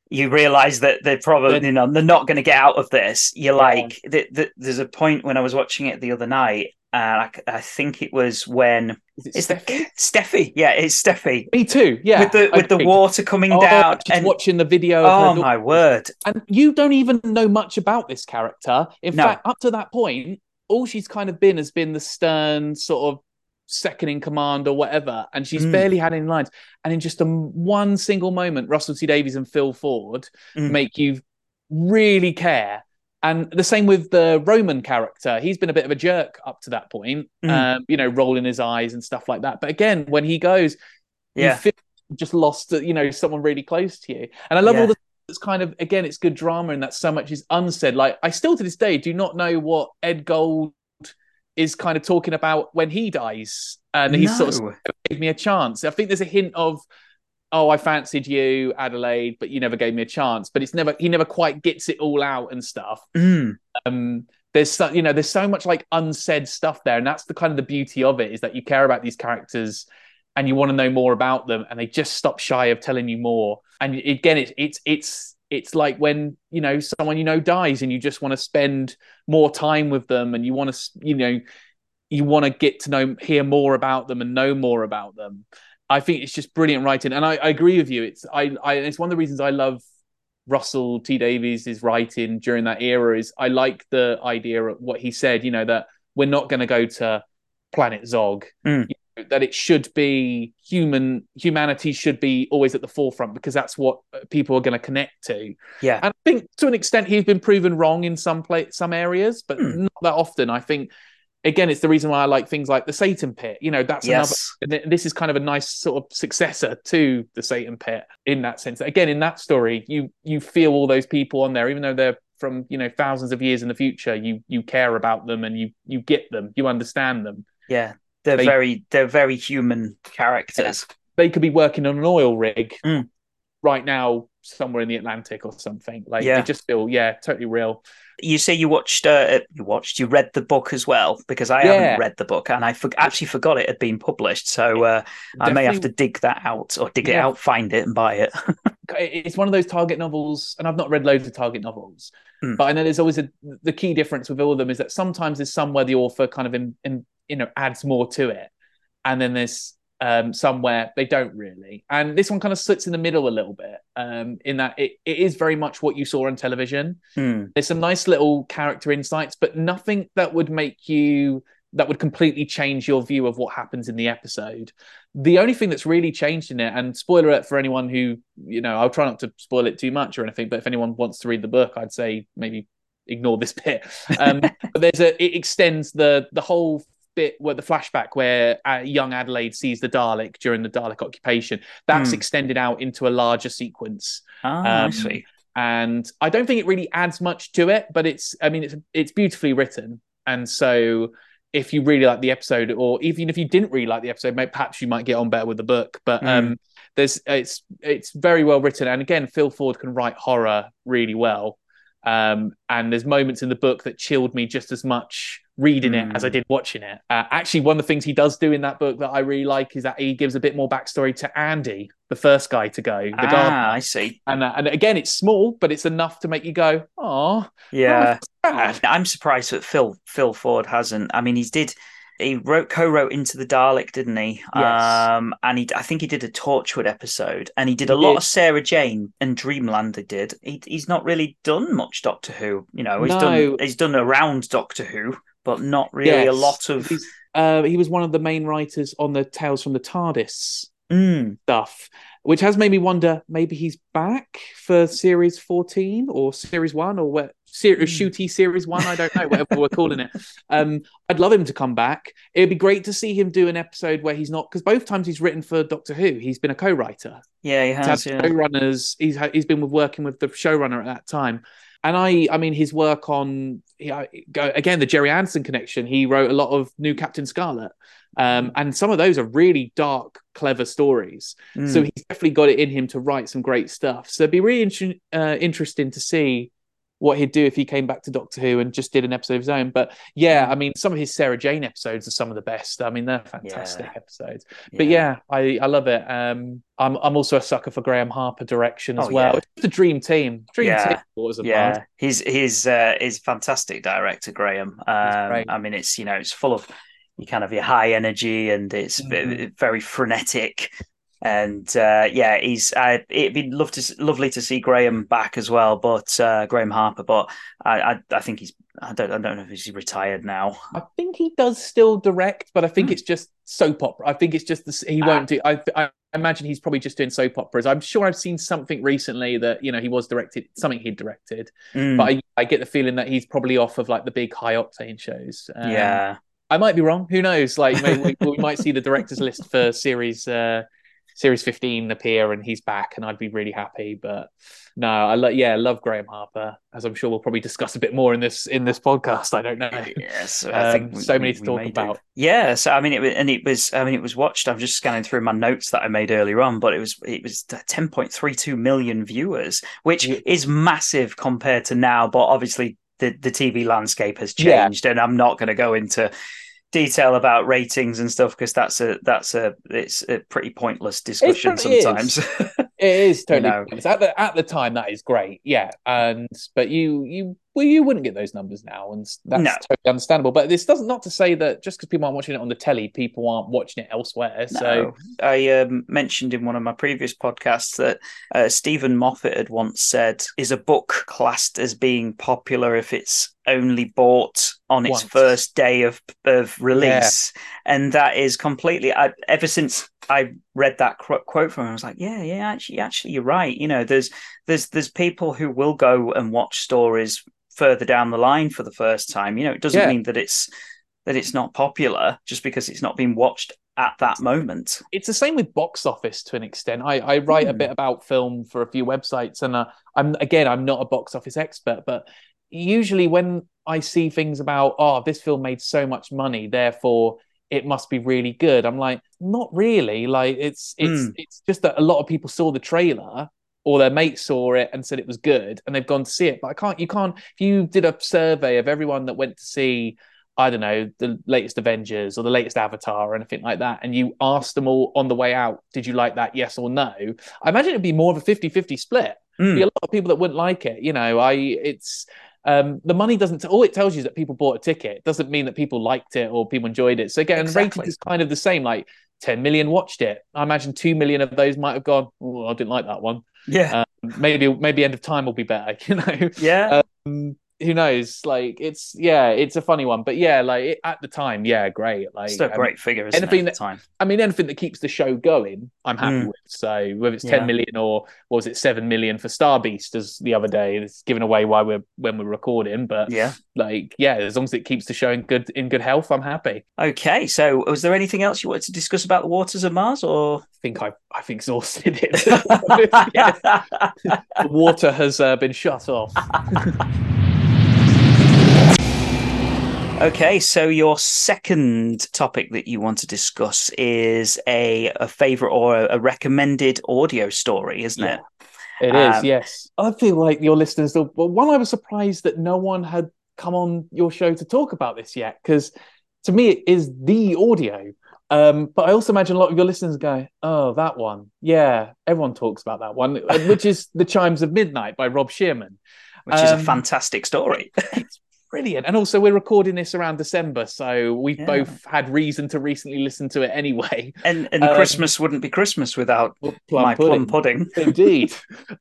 you realize that they're probably you know they're not going to get out of this. You're yeah. like, the, the, there's a point when I was watching it the other night, and I, I think it was when it Steffi? Steffi, yeah, it's Steffi. Me too. Yeah, with the with the water coming oh, down and watching the video. Oh my word! And you don't even know much about this character. In no. fact, up to that point, all she's kind of been has been the stern sort of second in command or whatever, and she's mm. barely had any lines. And in just a one single moment, Russell T Davies and Phil Ford mm. make you really care and the same with the Roman character. He's been a bit of a jerk up to that point, mm. um, you know, rolling his eyes and stuff like that. But again, when he goes, yeah. you feel just lost, you know, someone really close to you. And I love yeah. all the it's kind of again, it's good drama and that so much is unsaid. Like I still to this day do not know what Ed Gold is kind of talking about when he dies, and he no. sort of gave me a chance. I think there's a hint of oh, I fancied you, Adelaide, but you never gave me a chance. But it's never he never quite gets it all out and stuff. Mm. Um, there's so, you know there's so much like unsaid stuff there, and that's the kind of the beauty of it is that you care about these characters and you want to know more about them, and they just stop shy of telling you more. And again, it's it's it's it's like when you know someone you know dies and you just want to spend more time with them and you want to you know you want to get to know hear more about them and know more about them I think it's just brilliant writing, and I, I agree with you. It's I, I it's one of the reasons I love Russell T Davies' writing during that era. Is I like the idea of what he said. You know that we're not going to go to planet Zog. Mm. That it should be human humanity should be always at the forefront because that's what people are going to connect to. Yeah, and I think to an extent he's been proven wrong in some place, some areas, but mm. not that often. I think again, it's the reason why I like things like the Satan Pit. You know, that's yes. another. This is kind of a nice sort of successor to the Satan Pit in that sense. Again, in that story, you you feel all those people on there, even though they're from you know thousands of years in the future. You you care about them and you you get them. You understand them. Yeah, they're they, very they're very human characters. They could be working on an oil rig mm. right now somewhere in the Atlantic or something. Like yeah. they just feel yeah, totally real you say you watched uh, you watched you read the book as well because I yeah. haven't read the book and I for- actually forgot it had been published so uh, I may have to dig that out or dig yeah. it out find it and buy it it's one of those target novels and I've not read loads of target novels mm. but I know there's always a the key difference with all of them is that sometimes there's somewhere the author kind of in, in you know adds more to it and then there's um, somewhere they don't really. And this one kind of sits in the middle a little bit, um, in that it, it is very much what you saw on television. Hmm. There's some nice little character insights, but nothing that would make you that would completely change your view of what happens in the episode. The only thing that's really changed in it, and spoiler alert for anyone who, you know, I'll try not to spoil it too much or anything, but if anyone wants to read the book, I'd say maybe ignore this bit. Um, but there's a it extends the the whole bit where the flashback where uh, young Adelaide sees the Dalek during the Dalek occupation that's mm. extended out into a larger sequence. Ah, um, I see. And I don't think it really adds much to it, but it's I mean it's it's beautifully written, and so if you really like the episode, or even if you didn't really like the episode, maybe perhaps you might get on better with the book. But mm. um, there's it's it's very well written, and again, Phil Ford can write horror really well. Um, and there's moments in the book that chilled me just as much reading it as I Mm. did watching it. Uh, actually, one of the things he does do in that book that I really like is that he gives a bit more backstory to Andy, the first guy to go, the ah, gardener. I see. And uh, and again, it's small, but it's enough to make you go, "Oh, Yeah, bad." I'm surprised that Phil Phil Ford hasn't. I mean, he did. He wrote co-wrote Into the Dalek, didn't he? Yes. Um, and he, I think he did a Torchwood episode, and he did He a lot did. of Sarah Jane and Dreamland. He did. He, he's not really done much Doctor Who. You know, he's No. done he's done around Doctor Who, but not really a lot of. Uh, he was one of the main writers on the Tales from the TARDIS Mm, stuff, which has made me wonder maybe he's back for series 14 or series one or what series Hmm. shooty series one. I don't know, whatever we're calling it. Um, I'd love him to come back. It'd be great to see him do an episode where he's not because both times he's written for Doctor Who, he's been a co-writer. yeah, he has. Yeah. showrunners. He's he's been with working with the showrunner at that time. And I, I mean, his work on yeah, go again the Gerry Anderson connection. He wrote a lot of New Captain Scarlet, um, and some of those are really dark, clever stories. Mm. So he's definitely got it in him to write some great stuff. So it'd be really uh, interesting to see what he'd do if he came back to Doctor Who and just did an episode of his own. But yeah, I mean, some of his Sarah Jane episodes are some of the best. I mean, they're fantastic Yeah. episodes. But yeah, I, I love it. Um, I'm I'm also a sucker for Graeme Harper direction as Oh, well. yeah. It's a dream team. Dream Yeah. team. Mars. Yeah, he's he's uh, he's fantastic director Graeme. Um. I mean, it's you know it's full of you kind of your high energy and it's Mhm. very frenetic. And uh, yeah, he's uh, it'd be love to lovely to see Graeme back as well, but uh, Graeme Harper. But I, I I think he's I don't I don't know if he's retired now. I think he does still direct, but I think Hmm. it's just soap opera. I think it's just the, he Ah. won't do. I, I imagine he's probably just doing soap operas. I'm sure I've seen something recently that you know he was directed something he'd directed, Mm, but I, I get the feeling that he's probably off of like the big high octane shows. Um, yeah, I might be wrong. Who knows? Like maybe we, we might see the directors list for series uh series 15 appear and he's back and I'd be really happy. But no, I lo- yeah, love Graeme Harper, as I'm sure we'll probably discuss a bit more in this in this podcast. I don't know. Yes, Um, I think we- so many we- to talk about. Yeah, so I mean, it was, and it was, I mean, it was watched. I'm just scanning through my notes that I made earlier on, but it was, it was 10.32 million viewers, which Yeah. is massive compared to now. But obviously, the the TV landscape has Yeah. changed, and I'm not going to go into detail about ratings and stuff because that's a that's a it's a pretty pointless discussion it is. sometimes. It is totally know. pointless. at the at the time that is great, yeah. And but you you well you wouldn't get those numbers now, and that's No. totally understandable. But this doesn't not to say that just because people aren't watching it on the telly, people aren't watching it elsewhere. So I um, mentioned in one of my previous podcasts that uh, Steven Moffat had once said, "Is a book classed as being popular if it's only bought on its Once. first day of of release?" And that is completely. I, ever since I read that quote from him, I was like, "Yeah, yeah, actually, actually, you're right. You know, there's there's there's people who will go and watch stories." further down the line for the first time you know it doesn't Yeah. mean that it's that it's not popular just because it's not being watched at that moment it's the same with box office to an extent. I, I write a Hmm. bit about film for a few websites, and uh, I'm again I'm not a box office expert, but usually when I see things about oh this film made so much money, therefore it must be really good. I'm like not really. Like it's it's Hmm. it's just that a lot of people saw the trailer. Or their mates saw it and said it was good, and they've gone to see it. But I can't. You can't. If you did a survey of everyone that went to see I don't know, the latest Avengers or the latest Avatar or anything like that, and you asked them all on the way out, did you like that? Yes or no? I imagine it'd be more of a 50 50 split. Mm. Be a lot of people that wouldn't like it. You know, I, it's, um, the money doesn't, all it tells you is that people bought a ticket. It doesn't mean that people liked it or people enjoyed it. So again, Exactly. rated is kind of the same. Like 10 million watched it. I imagine 2 million of those might have gone, oh, I didn't like that one. yeah Maybe, maybe End of Time will be better, you know? yeah um, who knows? Like it's yeah, it's a funny one, but yeah, like it, at the time, yeah, great. Like still a I great mean, figure isn't anything it, at that- the time I mean, anything that keeps the show going, I'm happy Mm. with. So whether it's Yeah. ten million or what was it seven million for Star Beast as the other day, it's given away why we're when we're recording. But yeah like, yeah, as long as it keeps the show in good in good health, I'm happy. okay so was there anything else you wanted to discuss about the waters of mars or I think I've I've exhausted it. The water has uh, been shut off. Okay, so your second topic that you want to discuss is a, a favorite or a, a recommended audio story, isn't Yeah. it? It is, Um, yes. I feel like your listeners. Well, one, I was surprised that no one had come on your show to talk about this yet, because to me it is the audio. Um, but I also imagine a lot of your listeners go, "Oh, that one, yeah, everyone talks about that one," which is "The Chimes of Midnight" by Rob Shearman. Which is a Um, fantastic story. It's brilliant, and also we're recording this around December, so we've Yeah. both had reason to recently listen to it anyway. And and Um, Christmas wouldn't be Christmas without Plum my plum pudding. Indeed.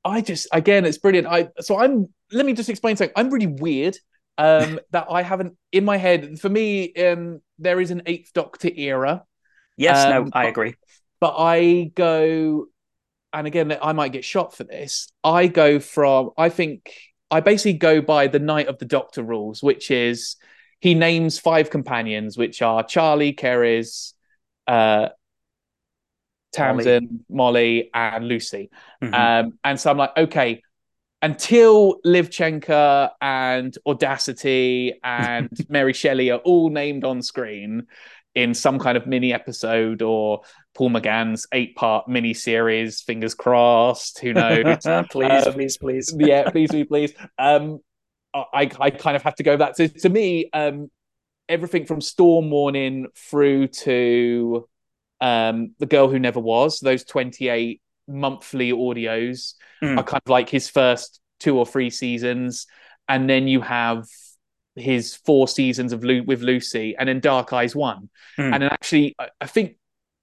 I just again it's brilliant. I so I'm let me just explain something. I'm really weird. Um that I haven't in my head. For me, um there is an eighth doctor era, Yes, no, Um, I agree. but I go and again I might get shot for this. I go from I think I basically go by the Night of the Doctor rules, which is he names five companions, which are Charley, C'rizz, uh Tamsin, Molly, and Lucie. Mhm. Um, and so I'm like, okay, until Liv Chenka and Audacity and Mary Shelley are all named on screen in some kind of mini episode or Paul McGann's eight part mini series, fingers crossed, who knows? please, Um, please, please. yeah, please, please, please. Um, I, I kind of have to go back to to me. Um, everything from Storm Warning through to um, the girl who never was. Those twenty eight monthly audios Mm. are kind of like his first two or three seasons, and then you have his four seasons of Lu- with Lucie, and then Dark Eyes one, Mm. and then actually, I, I think.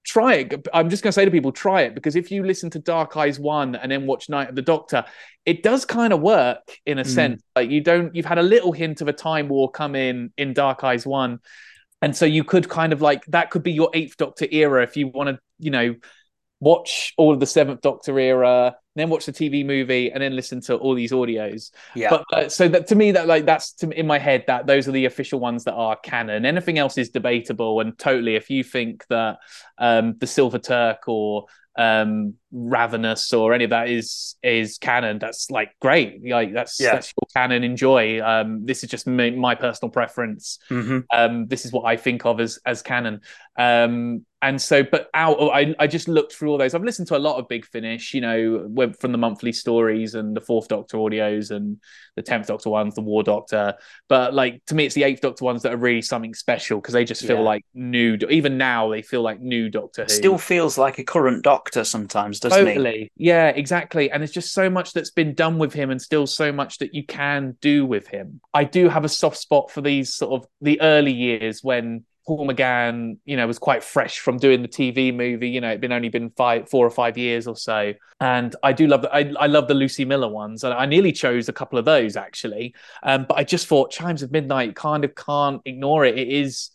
Try it. I'm just going to say to people, try it because if you listen to Dark Eyes one and then watch Night of the Doctor, it does kind of work in a Mm. sense. Like you don't, you've had a little hint of a time war come in in Dark Eyes one, and so you could kind of like that could be your Eighth Doctor era if you want to, you know, watch all of the Seventh Doctor era, then watch the TV movie, and then listen to all these audios. Yeah. But uh, so that to me, that like that's to, in my head that those are the official ones that are canon. Anything else is debatable and totally. If you think that um, the Silver Turk or um, Ravenous or any of that is is canon, that's like great. Like that's Yeah. that's your canon. Enjoy. Um, this is just my, my personal preference. Mhm. Um, this is what I think of as as canon. Um, and so, but out, I I just looked through all those. I've listened to a lot of Big Finish, you know, went from the monthly stories and the Fourth Doctor audios and the Tenth Doctor ones, the War Doctor. But like to me, it's the Eighth Doctor ones that are really something special because they just feel Yeah. like new. Even now, they feel like new Doctor Who. Still feels like a current doctor sometimes, doesn't he? Totally. Yeah, exactly. And there's just so much that's been done with him and still so much that you can do with him. I do have a soft spot for these sort of the early years when Paul McGann, you know, was quite fresh from doing the TV movie. You know, it'd been only been five, four or five years or so. And I do love the, I, I love the Lucie Miller ones. And I nearly chose a couple of those actually. Um, but I just thought Chimes of Midnight kind of can't ignore it. It is,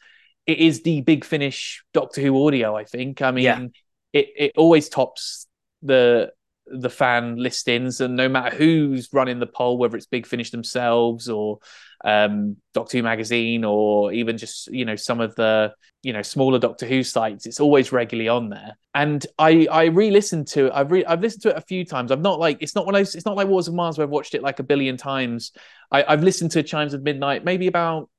it is the big finish Doctor Who audio, I think. I mean, Yeah. it, it always tops the the fan listings and no matter who's running the poll whether it's big finish themselves or um doctor who magazine or even just you know some of the you know smaller doctor who sites it's always regularly on there. And i i re-listened to it. I've re- i've listened to it a few times. I'm not like it's not one of those it's not like waters of mars where i've watched it like a billion times. I, i've listened to chimes of midnight maybe about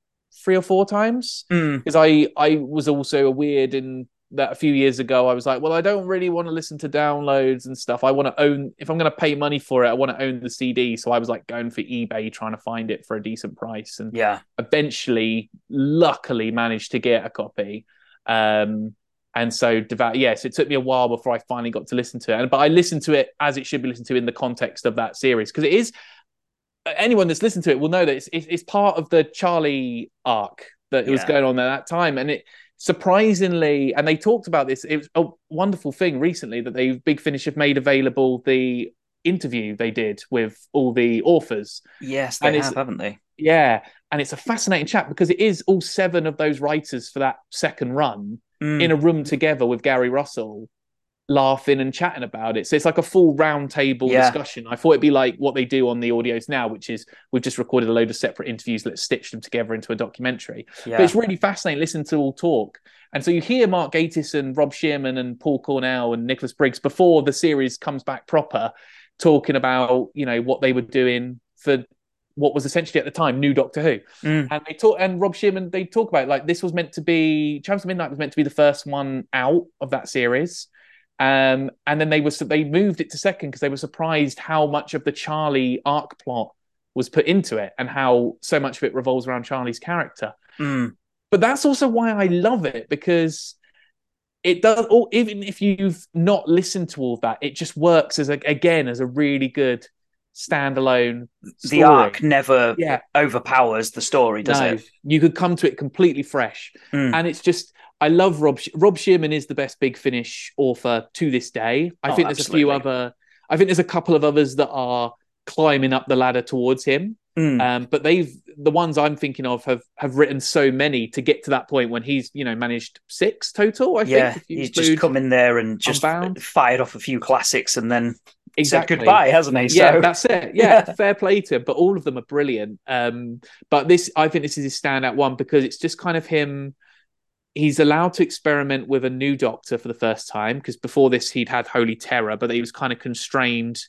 three or four times Mm. because I I was also a weird in that a few years ago I was like, well, I don't really want to listen to downloads and stuff. I want to own if I'm going to pay money for it, I want to own the CD. So I was like going for eBay trying to find it for a decent price, and Yeah. eventually, luckily, managed to get a copy. Um, and so devout, yes, it took me a while before I finally got to listen to it. And but I listened to it as it should be listened to in the context of that series because it is. Anyone that's listened to it will know that it's it's, it's part of the Charley arc that was going on at that time, and it surprisingly, and they talked about this. It was a wonderful thing recently that they Big Finish have made available the interview they did with all the authors. Yes, they And have, haven't they? Yeah, and it's a fascinating chat because it is all seven of those writers for that second run Mm. in a room together with Gary Russell, laughing and chatting about it. So it's like a full round table Yeah. discussion. I thought it'd be like what they do on the audios now, which is we've just recorded a load of separate interviews, let's stitch them together into a documentary. yeah. But it's really fascinating Listen to all talk. And so you hear Mark Gatiss and Rob Shearman and Paul Cornell and Nicholas Briggs before the series comes back proper, talking about, you know, what they were doing for what was essentially at the time new Doctor Who. Mm. And they talk and Rob Shearman they talk about it, like this was meant to be Chimes of Midnight was meant to be the first one out of that series. Um, and then they was they moved it to second because they were surprised how much of the Charley arc plot was put into it and how so much of it revolves around Charley's character. Mm. But that's also why I love it because it does or even if you've not listened to all of that, it just works as a, again as a really good standalone The arc never Yeah. overpowers the story, does no, it? you could come to it completely fresh. Mm. And it's just, I love Rob. Rob Shearman is the best Big Finish author to this day. I Oh, think there's a few other. I think there's a couple of others that are climbing up the ladder towards him. Mm. Um, but they've the ones I'm thinking of have have written so many to get to that point when he's you know managed six total. I yeah, think he's just come in there and just Unbound. fired off a few classics and then exactly said goodbye, hasn't he? Yeah, So that's it. Yeah, fair play to him. But all of them are brilliant. Um, but this, I think, this is his standout one because it's just kind of him. He's allowed to experiment with a new Doctor for the first time because before this he'd had Holy Terror, but he was kind of constrained.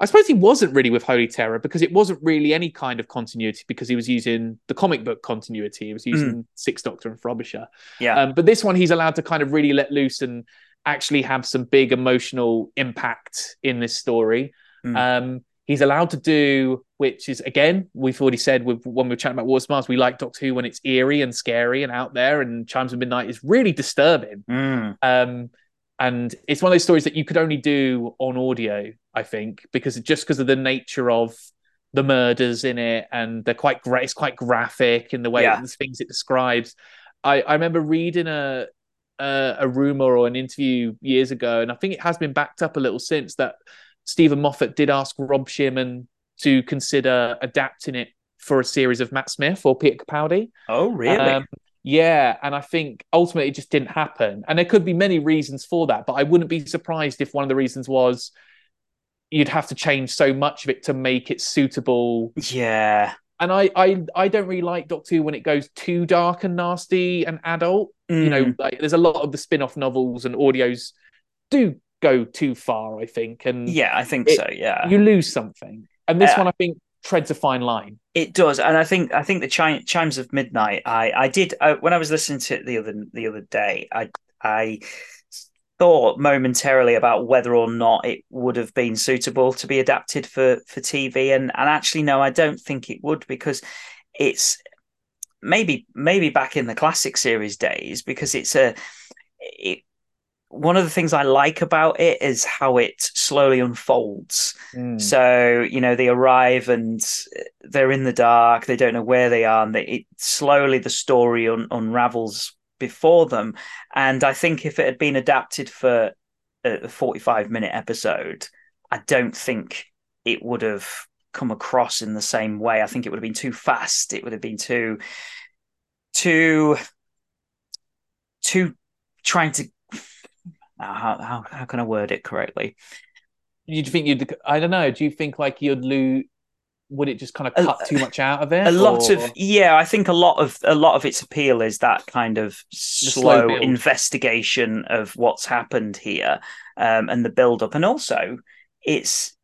I suppose he wasn't really with Holy Terror because it wasn't really any kind of continuity because he was using the comic book continuity. He was using Sixth Doctor and Frobisher. yeah, Um, but this one, he's allowed to kind of really let loose and actually have some big emotional impact in this story. Mm. Um, he's allowed to do, which is again, we've already said with, when we were chatting about War Mars, we like Doctor Who when it's eerie and scary and out there, and Chimes of Midnight is really disturbing. Mm. Um, and it's one of those stories that you could only do on audio, I think, because just because of the nature of the murders in it, and they're quite great. It's quite graphic in the way Yeah. the things it describes. I, I remember reading a, a a rumor or an interview years ago, and I think it has been backed up a little since that Steven Moffat did ask Rob Shearman to consider adapting it for a series of Matt Smith or Peter Capaldi. oh really? Um, yeah, and I think ultimately it just didn't happen. And there could be many reasons for that, but I wouldn't be surprised if one of the reasons was you'd have to change so much of it to make it suitable. yeah, And I I I don't really like Doctor Who when it goes too dark and nasty and adult. You know, Mm. like there's a lot of the spin-off novels and audios do go too far, I think. And yeah, I think It- so. Yeah, you lose something. And this Uh, one I think treads a fine line. It does, and I think I think the chi- chimes of midnight. I I did uh, when I was listening to it the other the other day. I I thought momentarily about whether or not it would have been suitable to be adapted for for TV, and and actually no, I don't think it would because it's maybe maybe back in the classic series days because it's a it. One of the things I like about it is how it slowly unfolds. Mm. So you know they arrive and they're in the dark. They don't know where they are, and they, it slowly the story un, unravels before them. And I think if it had been adapted for a, a forty-five minute episode, I don't think it would have come across in the same way. I think it would have been too fast. It would have been too, too, too trying to. Ah, how, how how can I word it correctly? you think you'd I don't know, do you think like you'd lose would it just kind of cut too much out of it? a lot or- of yeah i think a lot of a lot of its appeal is that kind of slow slow, investigation of what's happened here um, and the build up and also it's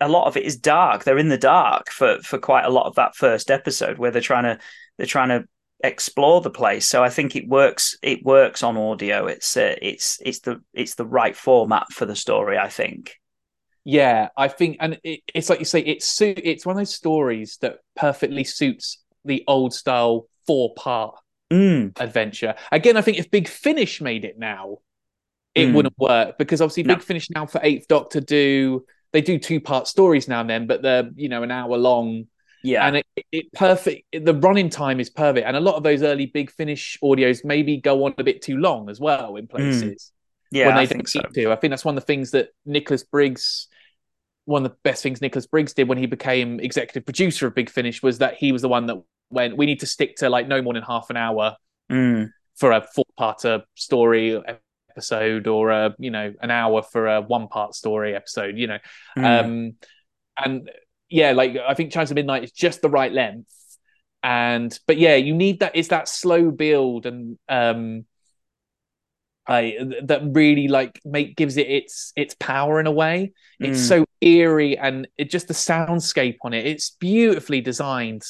a lot of it is dark. They're in the dark for for quite a lot of that first episode where they're trying to they're trying to explore the place. So i think it works it works on audio. It's uh, it's it's the it's the right format for the story i think Yeah, I think and it, it's like you say it's suit it's one of those stories that perfectly suits the old style four part Mm, adventure. Again, I think if Big Finish made it now, it Mm. wouldn't work because obviously No. Big Finish now for Eighth Doctor do they do two part stories now and then, but they're you know an hour long. Yeah. And it, it perfect the running time is perfect. And a lot of those early big finish audios maybe go on a bit too long as well in places yeah when they i don't think so. to. I think that's one of the things that nicholas briggs one of the best things nicholas briggs did when he became executive producer of big finish was that he was the one that went we need to stick to like no more than half an hour Mm, for a four parter story episode or a you know an hour for a one part story episode you know? Mm. um and yeah like i think chimes of midnight is just the right length. And but yeah you need that it's that slow build and um I that really like make gives it its its power in a way. It's mm. so eerie and it just the soundscape on it. It's beautifully designed.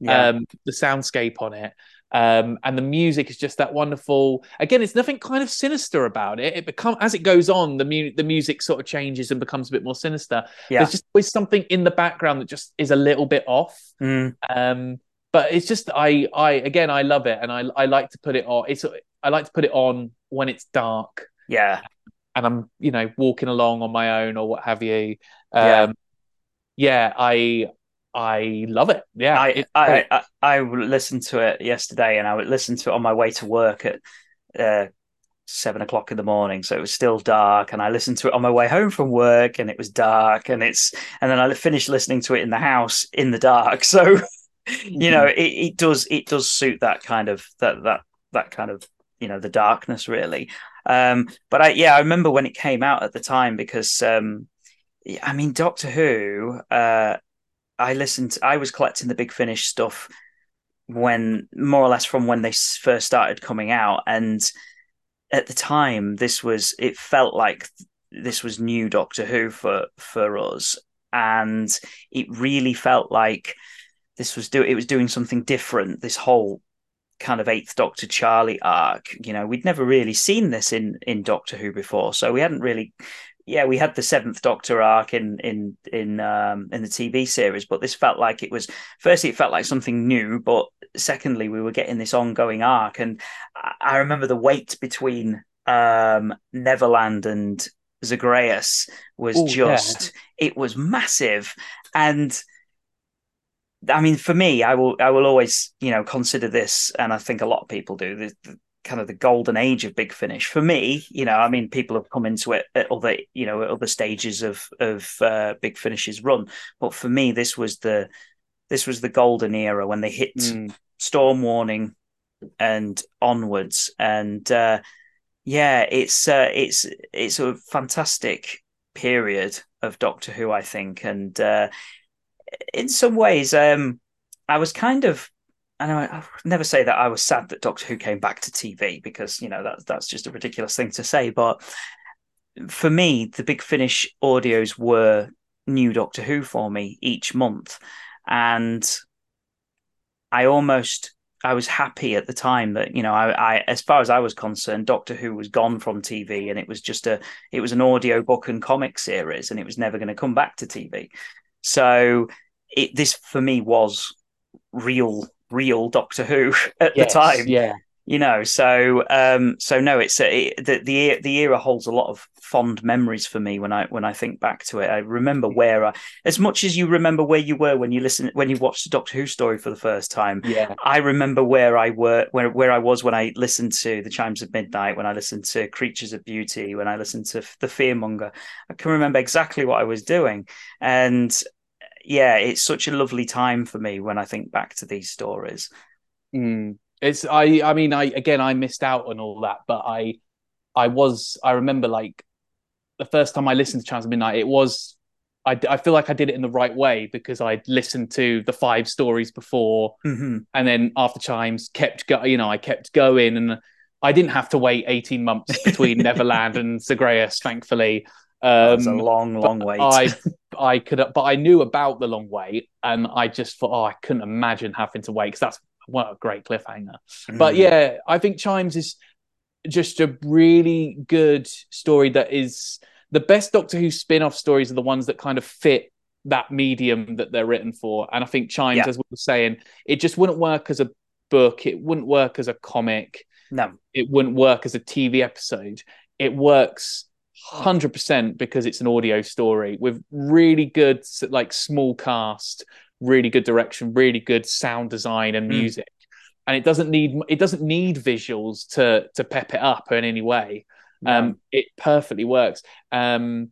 Yeah. Um, the soundscape on it. Um, and the music is just that wonderful. Again, it's nothing kind of sinister about it. It become as it goes on, the mu- the music sort of changes and becomes a bit more sinister. Yeah. There's just always something in the background that just is a little bit off. Mm. Um, but it's just I I again I love it and I I like to put it on. It's I like to put it on when it's dark. Yeah. And I'm you know walking along on my own or what have you. Um, yeah. Yeah, I I love it. Yeah, I, I, I, I listened to it yesterday, and I would listen to it on my way to work at uh, seven o'clock in the morning, so it was still dark. And I listened to it on my way home from work, and it was dark. And it's and then I finished listening to it in the house in the dark. So you know, mm-hmm. it, it does it does suit that kind of that that that kind of you know the darkness really. Um, but I yeah, I remember when it came out at the time because um, I mean Doctor Who. Uh, I listened. I was collecting the Big Finish stuff when more or less from when they first started coming out, and at the time, this was it felt like this was new Doctor Who for for us, and it really felt like this was do it was doing something different. This whole kind of Eighth Doctor Charley arc, you know, we'd never really seen this in in Doctor Who before, so we hadn't really yeah, we had the Seventh Doctor arc in in in um, in the TV series, but this felt like it was firstly it felt like something new, but secondly we were getting this ongoing arc, and I remember the wait between um, Neverland and Zagreus was Ooh, just yeah. it was massive, and I mean for me, I will I will always you know consider this, and I think a lot of people do the, the kind of the golden age of Big Finish for me. You know, I mean, people have come into it at other, you know, at other stages of of uh, Big Finish's run, but for me, this was the this was the golden era when they hit mm. Storm Warning and onwards, and uh, yeah, it's uh, it's it's a fantastic period of Doctor Who, I think, and uh, in some ways, um, I was kind of and I, I never say that I was sad that Doctor Who came back to TV because you know that's that's just a ridiculous thing to say. But for me, the Big Finish audios were new Doctor Who for me each month, and I almost I was happy at the time that you know I, I as far as I was concerned, Doctor Who was gone from TV, and it was just a it was an audio book and comic series, and it was never going to come back to TV. So it this for me was real real Doctor Who at yes, the time. Yeah. You know, so um, so no, it's a, it, the the the era holds a lot of fond memories for me when I when I think back to it. I remember where I, as much as you remember where you were when you listen when you watched the Doctor Who story for the first time. Yeah, I remember where I were where where I was when I listened to the Chimes of Midnight, when I listened to Creatures of Beauty, when I listened to the Fearmonger. I can remember exactly what I was doing, and yeah, it's such a lovely time for me when I think back to these stories. Mm. It's I I mean I again I missed out on all that, but I I was I remember like the first time I listened to Chimes of Midnight, it was I, I feel like I did it in the right way because I'd listened to the five stories before, mm-hmm. and then after Chimes kept go, you know, I kept going, and I didn't have to wait eighteen months between Neverland and Zagreus, thankfully. Um, a long, long wait. I, I could, but I knew about the long wait, and I just thought, oh, I couldn't imagine having to wait because that's what a great cliffhanger. Mm. But yeah, I think Chimes is just a really good story that is the best Doctor Who spin-off stories are the ones that kind of fit that medium that they're written for. And I think Chimes, yeah. as we were saying, it just wouldn't work as a book. It wouldn't work as a comic. No, it wouldn't work as a TV episode. It works hundred percent because it's an audio story with really good like small cast, really good direction, really good sound design and hmm. music. Mm. And it doesn't need it doesn't need visuals to to pep it up in any way. No. Um, it perfectly works. Um,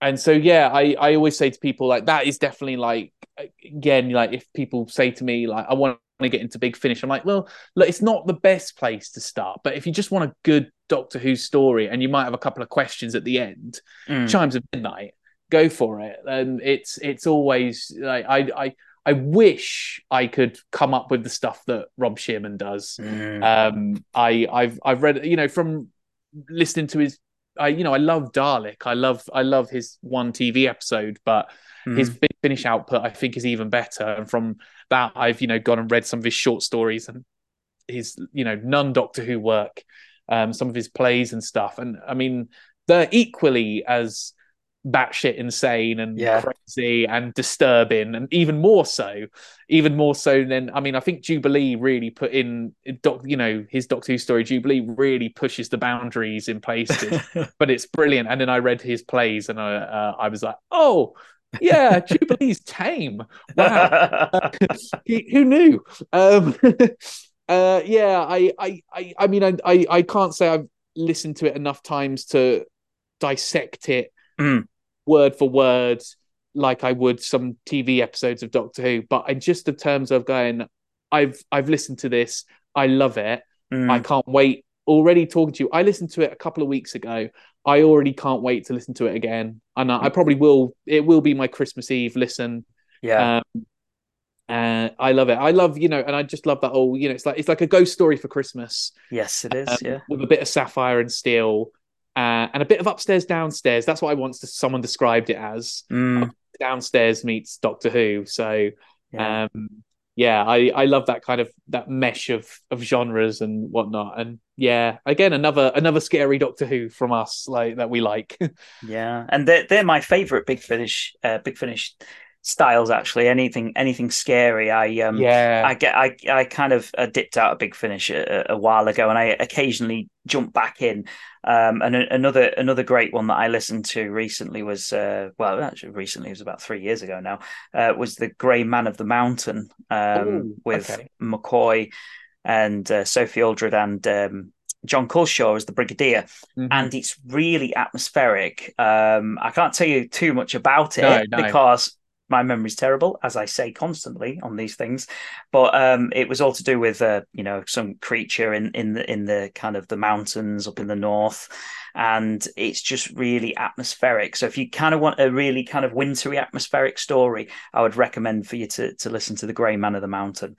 and so yeah, I I always say to people like that is definitely like again like if people say to me like I want to get into Big Finish, I'm like, well, look, it's not the best place to start, but if you just want a good Doctor Who story and you might have a couple of questions at the end, mm. Chimes of Midnight, go for it. And it's it's always like I I I wish I could come up with the stuff that Rob Shearman does. Mm. Um, I I've I've read you know from listening to his I you know I love Dalek. I love I love his one TV episode, but mm. his finish output I think is even better. And from that, I've you know gone and read some of his short stories and his you know non Doctor Who work, um, some of his plays and stuff. And I mean, they're equally as batshit insane and yeah. crazy and disturbing, and even more so, even more so than I mean, I think Jubilee really put in, doc, you know, his Doctor Who story. Jubilee really pushes the boundaries in places, but it's brilliant. And then I read his plays, and I, uh, I was like, oh. yeah, Jubilee's tame. Wow, who knew? Um, uh, yeah, I, I, I, I mean, I, I, I can't say I've listened to it enough times to dissect it mm word for word like I would some TV episodes of Doctor Who, but in just the terms of going, I've I've listened to this, I love it, mm. I can't wait. Already talking to you, I listened to it a couple of weeks ago. I already can't wait to listen to it again, and I, I probably will. It will be my Christmas Eve listen. Yeah. Um, and I love it. I love, you know, and I just love that whole, you know, it's like it's like a ghost story for Christmas. Yes, it is. Um, yeah, with a bit of sapphire and steel, uh, and a bit of upstairs downstairs. That's what I once someone described it as. Mm. Downstairs meets Doctor Who. So yeah. Um, yeah, I, I love that kind of that mesh of of genres and whatnot. And yeah, again another another scary Doctor Who from us like that we like. yeah, and they're they're my favorite Big Finish uh, Big Finish styles actually anything anything scary i um yeah i get i i kind of uh, dipped out a big finish a, a, while ago and i occasionally jump back in um and a, another another great one that i listened to recently was uh well actually recently it was about three years ago now uh was the gray man of the mountain um Ooh, with okay. mccoy and uh, sophie aldred and um Jon Culshaw as the Brigadier, mm-hmm. and it's really atmospheric. Um, I can't tell you too much about it no, no. because my memory's terrible, as I say constantly on these things. But um, it was all to do with uh, you know some creature in in the in the kind of the mountains up in the north, and it's just really atmospheric. So if you kind of want a really kind of wintry atmospheric story, I would recommend for you to to listen to the Grey Man of the Mountain.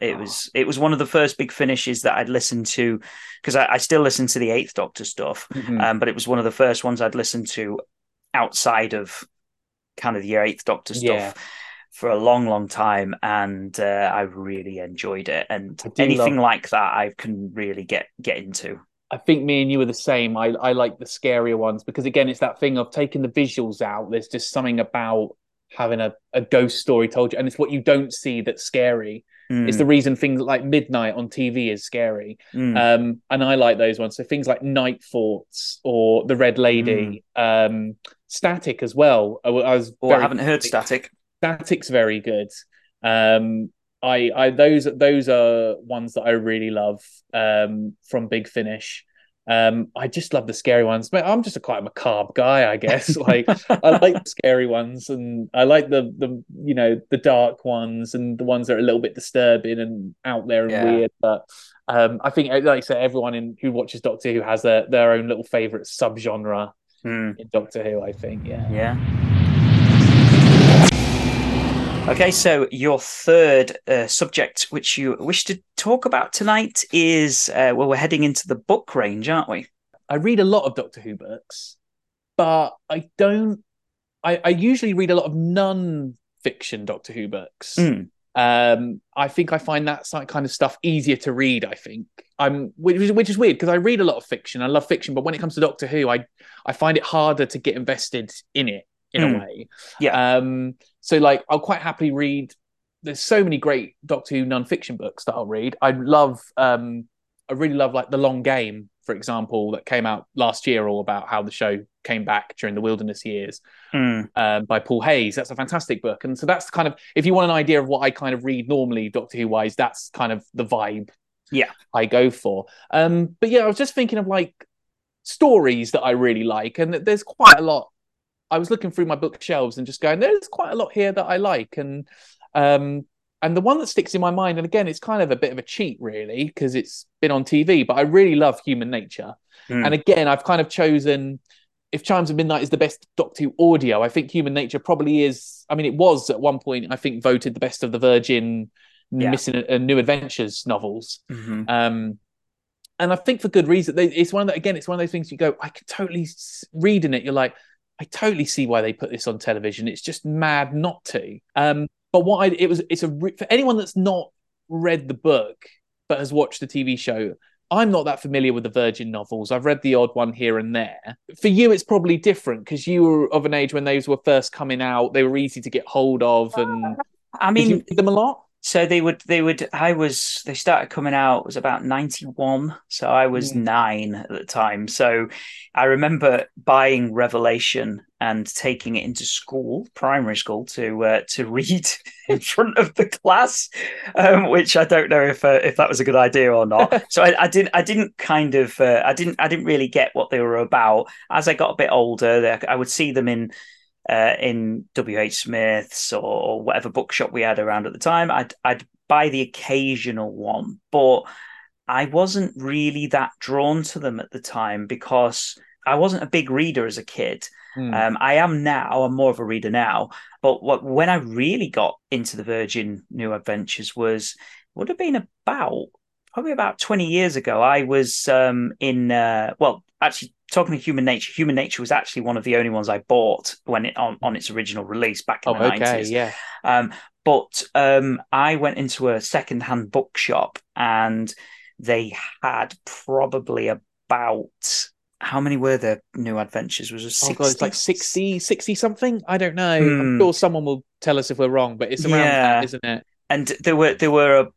It oh. was it was one of the first big finishes that I'd listened to because I, I, still listen to the Eighth Doctor stuff, mm-hmm. um, but it was one of the first ones I'd listened to outside of kind of the Eighth Doctor stuff. Yeah. For a long, long time, and uh, I really enjoyed it. And anything love... like that, I can really get get into. I think me and you are the same. I, I like the scarier ones because again, it's that thing of taking the visuals out. There's just something about having a, a ghost story told you, and it's what you don't see that's scary. Mm. It's the reason things like Midnight on TV is scary. Mm. Um, and I like those ones. So things like Night Thoughts or The Red Lady. Mm. Um, Static as well. I, I was. Oh, I haven't heard Static. Static's very good. Um, I, I those those are ones that I really love um, from Big Finish. Um, I just love the scary ones. I'm just a quite macabre guy, I guess. Like I like the scary ones, and I like the the you know the dark ones and the ones that are a little bit disturbing and out there and yeah. weird. But um, I think, like I said, everyone in who watches Doctor Who has their their own little favorite subgenre mm. in Doctor Who. I think, yeah, yeah. Okay, so your third uh, subject, which you wish to talk about tonight, is uh, well, we're heading into the book range, aren't we? I read a lot of Doctor Who books, but I don't. I, I usually read a lot of non-fiction Doctor Who books. Mm. Um, I think I find that kind of stuff easier to read. I think I'm, which is, which is weird because I read a lot of fiction. I love fiction, but when it comes to Doctor Who, I I find it harder to get invested in it in mm. a way. Yeah. Um. So like, I'll quite happily read. There's so many great Doctor Who non-fiction books that I'll read. I love. Um. I really love like the Long Game for example, that came out last year, all about how the show came back during the wilderness years mm. um, by Paul Hayes. That's a fantastic book. And so that's kind of, if you want an idea of what I kind of read normally, Doctor Who wise, that's kind of the vibe yeah I go for. Um, but yeah, I was just thinking of like stories that I really like. And there's quite a lot. I was looking through my bookshelves and just going, there's quite a lot here that I like. And um, and the one that sticks in my mind, and again, it's kind of a bit of a cheat, really, because it's been on TV, but I really love Human Nature. Mm. And again, I've kind of chosen if Chimes of Midnight is the best Doctor Who audio, I think Human Nature probably is. I mean, it was at one point, I think, voted the best of the Virgin yeah. Missing a, a New Adventures novels. Mm-hmm. Um, and I think for good reason. It's one of the, again, it's one of those things you go, I can totally read in it. You're like, I totally see why they put this on television. It's just mad not to. Um, but what I it was it's a for anyone that's not read the book but has watched the TV show. I'm not that familiar with the Virgin novels. I've read the odd one here and there. For you, it's probably different because you were of an age when those were first coming out. They were easy to get hold of, and I mean, them a lot. So they would, they would. I was. They started coming out. it was about ninety one. So I was mm. nine at the time. So I remember buying Revelation and taking it into school, primary school, to uh, to read in front of the class, um, which I don't know if uh, if that was a good idea or not. so I, I, didn't. I didn't kind of. Uh, I didn't. I didn't really get what they were about. As I got a bit older, I would see them in uh, in WH Smith's or whatever bookshop we had around at the time. I'd I'd buy the occasional one, but I wasn't really that drawn to them at the time because I wasn't a big reader as a kid. Mm. Um, I am now. I'm more of a reader now. But what when I really got into the Virgin New Adventures was would have been about probably about 20 years ago. I was um, in uh, well, actually talking to Human Nature, Human Nature was actually one of the only ones I bought when it on, on its original release back in oh, the okay, 90s. Yeah. Um, but um, I went into a secondhand bookshop and they had probably about how many were there new adventures was it 60? oh God, like 60 60 something i don't know mm. i'm hmm. sure someone will tell us if we're wrong but it's around yeah. that isn't it and there were there were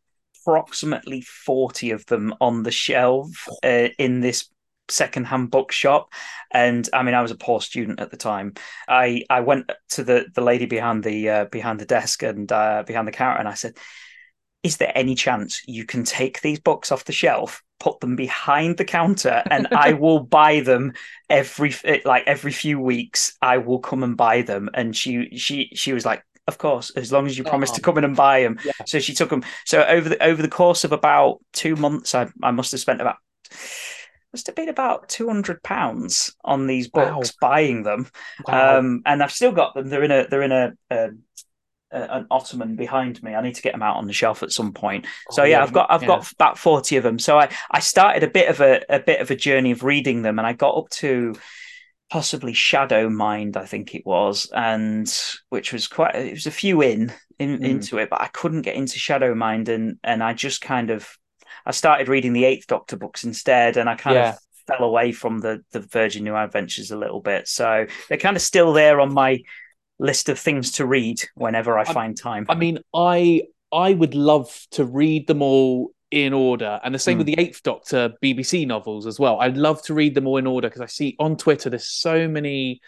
approximately 40 of them on the shelf uh, in this secondhand bookshop. And i mean i was a poor student at the time. I i went to the the lady behind the uh, behind the desk and uh, behind the counter and i said is there any chance you can take these books off the shelf put them behind the counter and i will buy them every like every few weeks i will come and buy them. And she she she was like of course as long as you promise oh, to come in and buy them yeah. so she took them so over the over the course of about two months i, I must have spent about must have been about two hundred pounds on these books wow. buying them, wow. um, and I've still got them. They're in a they're in a, a, a, an ottoman behind me. I need to get them out on the shelf at some point. Oh, so yeah, yeah, I've got I've yeah. got about forty of them. So I I started a bit of a a bit of a journey of reading them, and I got up to possibly Shadow Mind, I think it was, and which was quite it was a few in, in mm. into it, but I couldn't get into Shadow Mind and and I just kind of I started reading the Eighth Doctor books instead, and I kind yeah. of fell away from the the Virgin New Adventures a little bit. So they're kind of still there on my list of things to read whenever I, I find time. I mean, I I would love to read them all in order, and the same mm. with the Eighth Doctor BBC novels as well. I'd love to read them all in order because I see on Twitter there's so many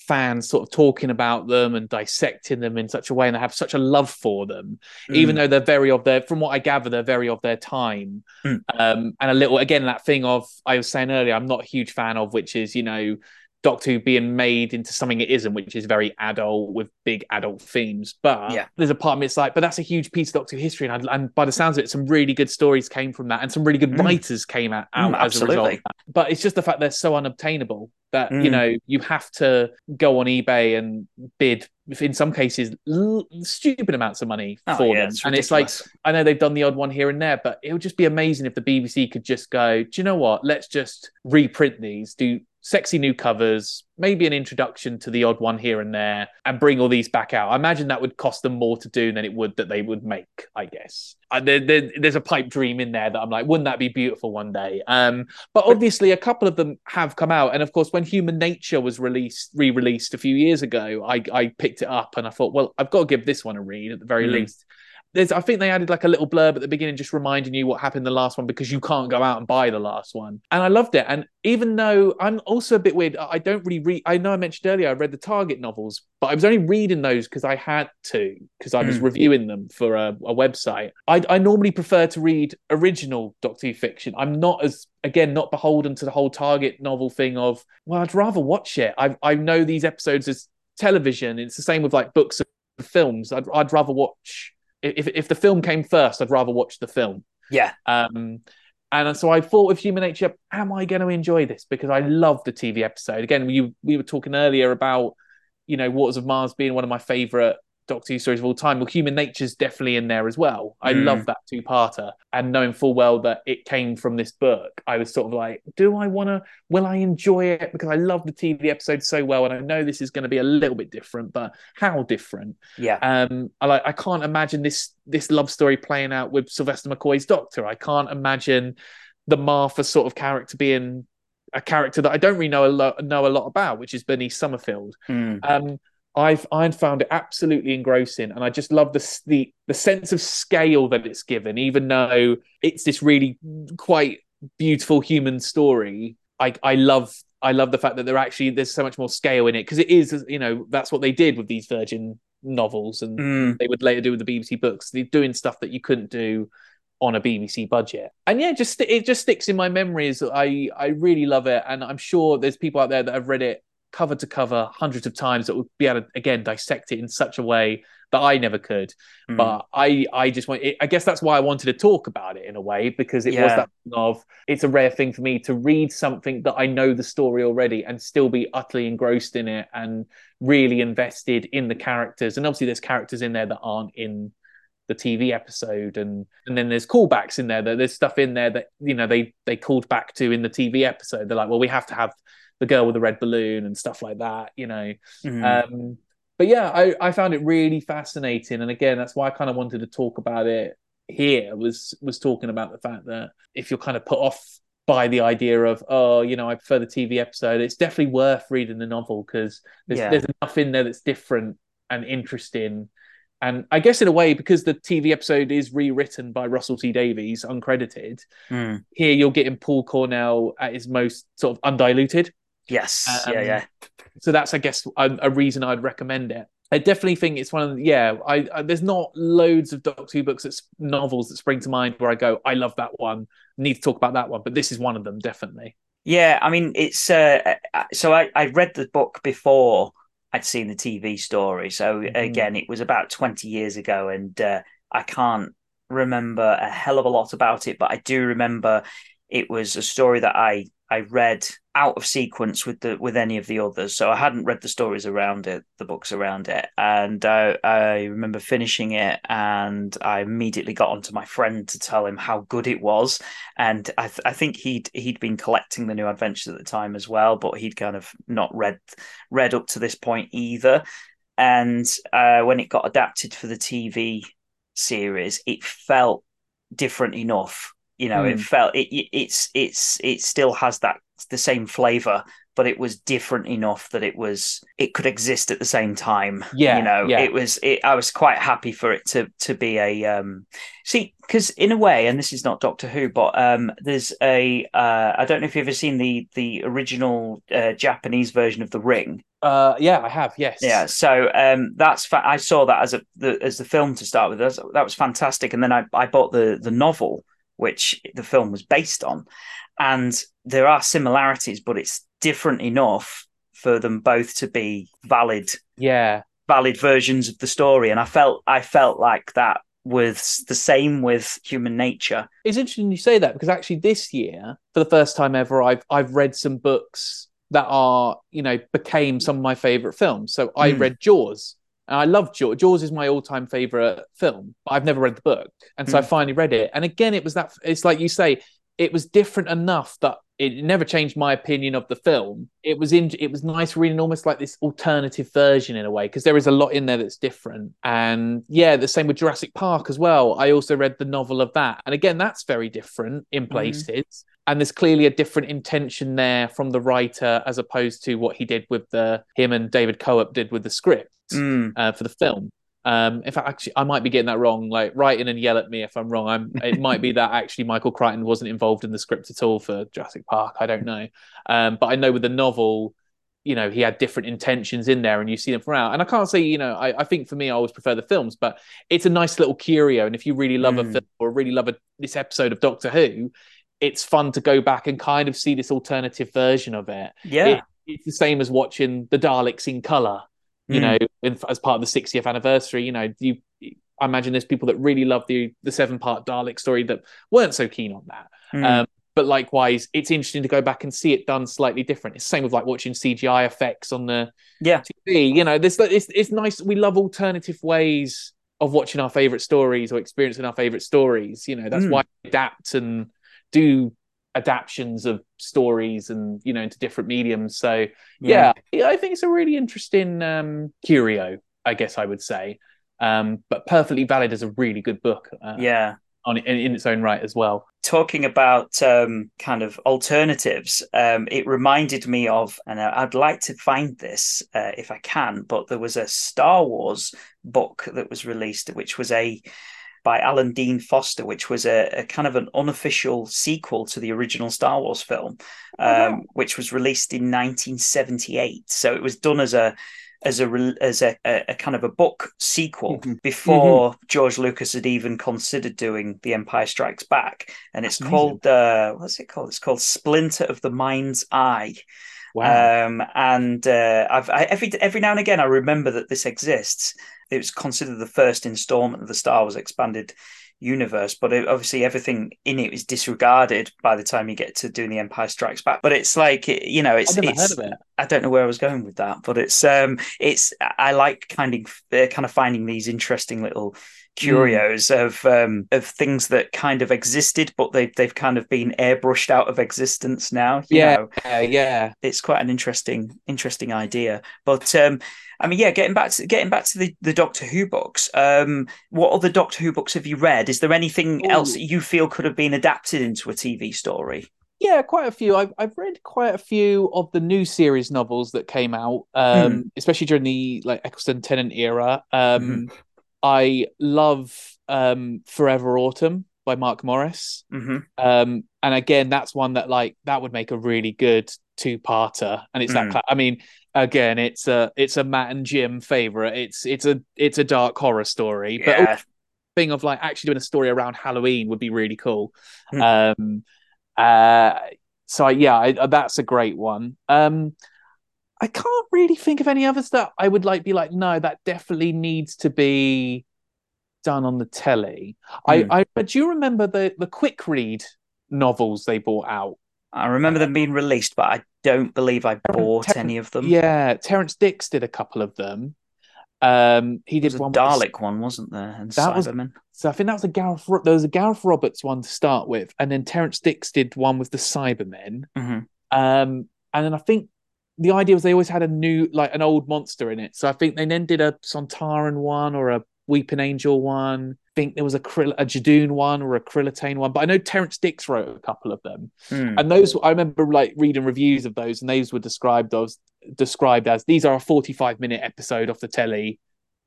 fans sort of talking about them and dissecting them in such a way and they have such a love for them mm. even though they're very of their from what i gather they're very of their time mm. um, and a little again that thing of i was saying earlier i'm not a huge fan of which is you know Doctor Who being made into something it isn't, which is very adult with big adult themes. But yeah. there's a part of me it's like, but that's a huge piece of Doctor Who history, and, and by the sounds of it, some really good stories came from that, and some really good mm. writers came out, out mm, as a result. But it's just the fact they're so unobtainable that mm. you know you have to go on eBay and bid in some cases l- stupid amounts of money oh, for yeah, them. It's and it's like I know they've done the odd one here and there, but it would just be amazing if the BBC could just go, do you know what? Let's just reprint these, do sexy new covers, maybe an introduction to the odd one here and there, and bring all these back out. I imagine that would cost them more to do than it would that they would make. I guess uh, there, there, there's a pipe dream in there that I'm like, wouldn't that be beautiful one day? Um, but obviously, a couple of them have come out, and of course, when Human Nature was released, re-released a few years ago, I, I picked it up and I thought, well, I've got to give this one a read at the very mm. least there's I think they added like a little blurb at the beginning just reminding you what happened in the last one because you can't go out and buy the last one. And I loved it. And even though I'm also a bit weird, I don't really read I know I mentioned earlier I read the Target novels, but I was only reading those because I had to, because I was mm. reviewing them for a, a website. I, I normally prefer to read original Doctor Who fiction. I'm not as again not beholden to the whole Target novel thing of, well, I'd rather watch it. I I know these episodes as television. It's the same with like books and films. I'd I'd rather watch if if the film came first, I'd rather watch the film. Yeah. Um, and so I thought with Human Nature, am I going to enjoy this? Because I love the TV episode. Again, we we were talking earlier about you know Waters of Mars being one of my favorite Doctor Who stories of all time. Well, Human Nature's definitely in there as well. I Mm. love that two-parter, and knowing full well that it came from this book, I was sort of like, do I want to? Will I enjoy it? Because I love the TV episode so well, and I know this is going to be a little bit different, but how different? Yeah. Um, I like I can't imagine this this love story playing out with Sylvester McCoy's Doctor. I can't imagine the Martha sort of character being a character that I don't really know a lot know a lot about, which is Bernice Summerfield. Mm. Um, I've I found it absolutely engrossing, and I just love the the the sense of scale that it's given, even though it's this really quite beautiful human story. I I love I love the fact that there actually there's so much more scale in it because it is you know that's what they did with these Virgin novels, and Mm. they would later do with the BBC books. They're doing stuff that you couldn't do on a BBC budget, and yeah, just it just sticks in my memories. I I really love it, and I'm sure there's people out there that have read it cover to cover hundreds of times that would be able to again dissect it in such a way that I never could. Mm. But I I just want. It, I guess that's why I wanted to talk about it in a way because it was that of it's a rare thing for me to read something that I know the story already and still be utterly engrossed in it and really invested in the characters. And obviously, there's characters in there that aren't in the TV episode, and and then there's callbacks in there. That there's stuff in there that you know they they called back to in the TV episode. They're like, well, we have to have the girl with the red balloon and stuff like that. You know. Mm. Um, but yeah, I, I found it really fascinating, and again, that's why I kind of wanted to talk about it here. Was was talking about the fact that if you're kind of put off by the idea of oh, you know, I prefer the TV episode, it's definitely worth reading the novel because there's Yeah. there's enough in there that's different and interesting. And I guess in a way, because the TV episode is rewritten by Russell T Davies, uncredited, Mm. here you're getting Paul Cornell at his most sort of undiluted Yes. Um, yeah. Yeah. so that's i guess a, a reason i'd recommend it i definitely think it's one of the yeah I, I there's not loads of doctor who books that's novels that spring to mind where i go i love that one need to talk about that one but this is one of them definitely Yeah, I mean, it's uh, uh, so I I read the book before I'd seen the TV story. So Mhm. again, it was about twenty years ago, and uh, I can't remember a hell of a lot about it, but I do remember it was a story that I I read out of sequence with the with any of the others. So I hadn't read the stories around it, the books around it, and I, I remember finishing it, and I immediately got onto my friend to tell him how good it was, and I, th- I think he'd he'd been collecting the new adventures at the time as well, but he'd kind of not read read up to this point either. And uh, when it got adapted for the TV series, it felt different enough. You know, it Mm. felt it, it it's it's it still has that the same flavor, but it was different enough that it was it could exist at the same time. Yeah, you know, yeah. it was. It, I was quite happy for it to to be a um. See, because in a way, and this is not Doctor Who, but um, there's a uh, I don't know if you've ever seen the the original uh, Japanese version of The Ring. uh yeah i have yes Yeah, so um, that's fa- I saw that as a the, as the film to start with. That's, that was fantastic, and then I, I bought the the novel, which the film was based on, and there are similarities, but it's different enough for them both to be valid yeah valid versions of the story. And I felt I felt like that was the same with Human Nature. it's interesting you say that because actually this year for the first time ever i've i've read some books that are you know became some of my favorite films so i Mm. read jaws and i love jaws jaws is my all-time favorite film but i've never read the book and so i Mm. finally read it and again it was that it's like you say it was different enough that it never changed my opinion of the film. It was in. It was nice reading almost like this alternative version in a way because there is a lot in there that's different. And yeah, the same with Jurassic Park as well. I also read the novel of that, and again, that's very different in places. And there's clearly a different intention there from the writer as opposed to what he did with the him and David Coop did with the script Mm. uh, for the film. Um, in fact, actually, I might be getting that wrong. Like, write in and yell at me if I'm wrong. I'm. It might be that actually Michael Crichton wasn't involved in the script at all for Jurassic Park. I don't know. Um, but I know with the novel, you know, he had different intentions in there, and you see them throughout. And I can't say, you know, I, I think for me, I always prefer the films, but it's a nice little curio. And if you really love a Mm. film or really love a, this episode of Doctor Who, it's fun to go back and kind of see this alternative version of it Yeah. it, it's the same as watching the Daleks in color, you Mm. know, in, as part of the 60th anniversary. You know, you I imagine there's people that really love the the seven part Dalek story that weren't so keen on that. Mm. Um, but likewise, it's interesting to go back and see it done slightly different. It's the same with like watching CGI effects on the yeah TV. You know, there's it's it's nice. We love alternative ways of watching our favorite stories or experiencing our favorite stories. You know, that's Mm. why we adapt and do adaptions of stories and you know into different mediums. So yeah, yeah I think it's a really interesting um, curio. I guess I would say, um, but perfectly valid as a really good book. Uh, yeah on in, in its own right as well. talking about um, kind of alternatives, um, it reminded me of, and I'd like to find this uh, if I can, but there was a Star Wars book that was released, which was a by Alan Dean Foster, which was a, a kind of an unofficial sequel to the original Star Wars film, um, Oh, wow. which was released in 1978. So it was done as a as a as a, a, kind of a book sequel Mhm. before George Lucas had even considered doing The Empire Strikes Back, and it's That's called uh, what's it called? It's called Splinter of the Mind's Eye. Wow. Um, and uh, I've I, every every now and again I remember that this exists. It was considered the first installment of the Star Wars expanded universe, but it, obviously everything in it is disregarded by the time you get to doing the Empire Strikes Back. But it's like you know, it's it's it. I don't know where I was going with that, but it's um it's I like kind of uh, kind of finding these interesting little curios of um of things that kind of existed, but they've they've kind of been airbrushed out of existence now. You Yeah. know, Yeah, yeah. it's quite an interesting interesting idea. But um I mean, yeah, getting back to getting back to the, the Doctor Who books. Um, what other Doctor Who books have you read? Is there anything Ooh. else that you feel could have been adapted into a TV story? Yeah, quite a few. I've I've read quite a few of the new series novels that came out, um, especially during the like Eccleston Tennant era. Um, I love um, Forever Autumn by Mark Morris. hmm Um, and again, that's one that like that would make a really good two-parter. And it's that. Mm. cla- I mean, again, it's a it's a Matt and Jim favorite. It's it's a it's a dark horror story, but Yeah, thing of like actually doing a story around Halloween would be really cool. Hmm. Um, uh, so yeah, I, that's a great one. Um, I can't really think of any others that I would like be like, no, that definitely needs to be done on the telly. I, Hmm. I, but do you remember the the quick read novels they brought out? I remember them being released, but I don't believe I bought Ter- any of them. Yeah, Terrance Dicks did a couple of them. Um, he did was a one with Dalek one, wasn't there? And That was- Cybermen. So I think that was a Gareth. There was a Gareth Roberts one to start with, and then Terrance Dicks did one with the Cybermen. hmm Um, and then I think the idea was they always had a new, like an old monster in it. So I think they then did a Sontaran one or a Weeping Angel one. I think there was a Krill- a Judoon one or a Krillitane one. But I know Terrance Dicks wrote a couple of them, Hmm. and those I remember like reading reviews of those, and those were described as described as these are a forty-five minute episode off the telly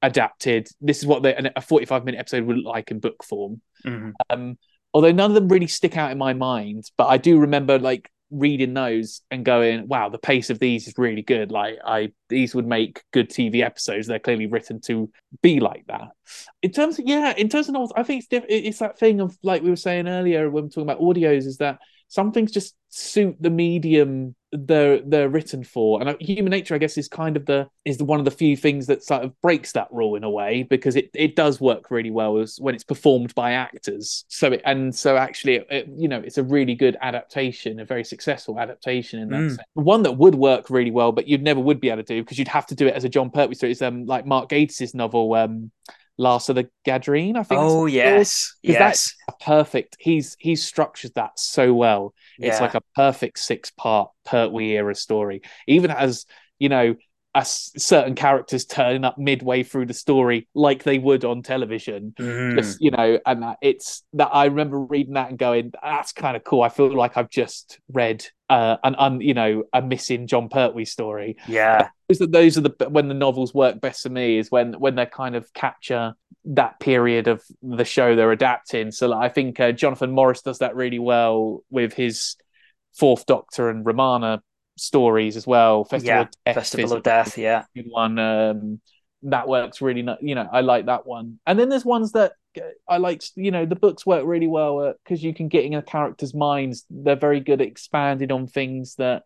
adapted. This is what they, a forty-five minute episode would look like in book form. Mhm. Um, although none of them really stick out in my mind, but I do remember like reading those and going, "Wow, the pace of these is really good." Like, I these would make good TV episodes. They're clearly written to be like that. In terms of yeah, in terms of novels, I think it's diff- it's that thing of like we were saying earlier when we are talking about audios, is that some things just suit the medium they're they're written for. And uh, human nature i guess is kind of the is the one of the few things that sort of breaks that rule in a way because it, it does work really well as when it's performed by actors. So it, and so actually it, it- you know it's a really good adaptation a very successful adaptation in that Mm. sense. One that would work really well but you'd never would be able to do because you'd have to do it as a jon pertwee. Story it's um like mark gatiss's novel um last of the Gaderene i think Oh yes, yes, that's- perfect? He's he's structured that so well. It's Yeah. like a perfect six part Pertwee era story. Even as, you know, as certain characters turning up midway through the story like they would on television. Mm. Just, you know, and that it's that I remember reading that and going, that's kind of cool. I feel like I've just read uh, an un, you know, a missing Jon Pertwee story. Yeah, Those are, those are the when the novels work best for me is when when they kind of capture that period of the show they're adapting. So like, I think uh, Jonathan Morris does that really well with his Fourth Doctor and Romana stories as well. Festival yeah. of Death Festival of Death. Yeah, good one. Um, that works really, ni- you know, I like that one. And then there's ones that I like, you know, the books work really well because you can get in a character's minds. They're very good at expanding on things that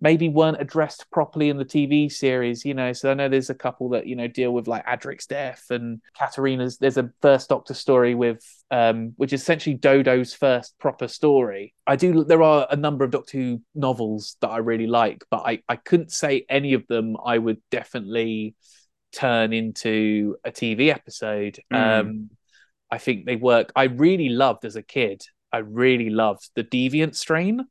maybe weren't addressed properly in the TV series, you know. So I know there's a couple that, you know, deal with like Adric's death and Katarina's there's a first Doctor story with um which is essentially Dodo's first proper story. I do there are a number of Doctor Who novels that I really like, but I, I couldn't say any of them I would definitely turn into a TV episode. Mm. Um I think they work I really loved as a kid. I really loved the Deviant Strain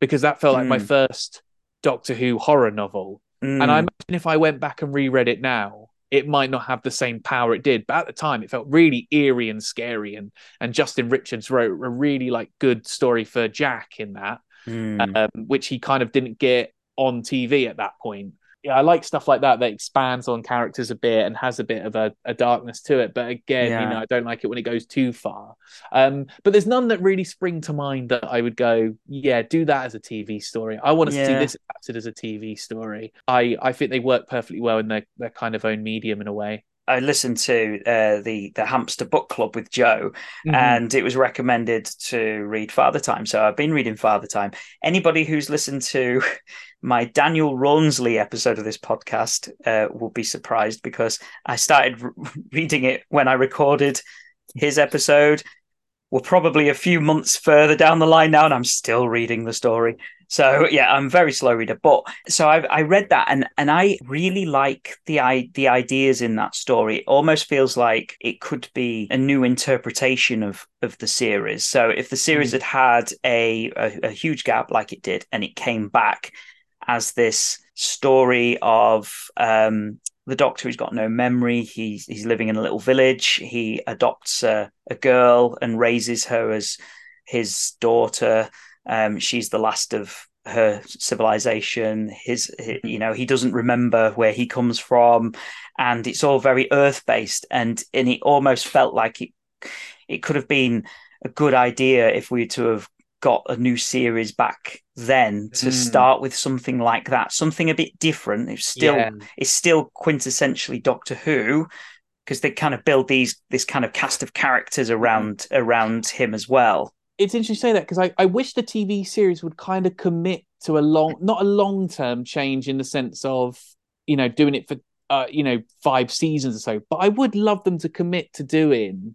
because that felt like mm. my first Doctor Who horror novel. Mm. And I imagine if I went back and reread it now, it might not have the same power it did. But at the time, it felt really eerie and scary. And and Justin Richards wrote a really like good story for Jack in that, mm. um, which he kind of didn't get on TV at that point yeah, I like stuff like that that expands on characters a bit and has a bit of a, a darkness to it. But again, yeah. you know, I don't like it when it goes too far. Um, but there's none that really spring to mind that I would go, yeah, do that as a TV story. I want to yeah. see this adapted as a TV story. I I think they work perfectly well in their their kind of own medium in a way. I listened to uh, the the Hamster Book Club with Joe, mm-hmm. and it was recommended to read Father Time. So I've been reading Father Time. Anybody who's listened to my Daniel Rawnsley episode of this podcast uh, will be surprised because I started re- reading it when I recorded his episode. We're probably a few months further down the line now, and I'm still reading the story. So yeah, I'm very slow reader. But so I, I read that, and and I really like the I, the ideas in that story. It almost feels like it could be a new interpretation of of the series. So if the series mm. had had a, a a huge gap like it did, and it came back as this story of um, the doctor who's got no memory. He's he's living in a little village. He adopts a, a girl and raises her as his daughter. Um, she's the last of her civilization. His, his, you know, he doesn't remember where he comes from, and it's all very earth based. And and it almost felt like it it could have been a good idea if we were to have got a new series back then to mm. start with something like that, something a bit different. It's still yeah. it's still quintessentially Doctor Who because they kind of build these this kind of cast of characters mm-hmm. around mm. around him as well. It's interesting to say that because I, I wish the TV series would kind of commit to a long not a long term change in the sense of you know doing it for uh, you know five seasons or so, but I would love them to commit to doing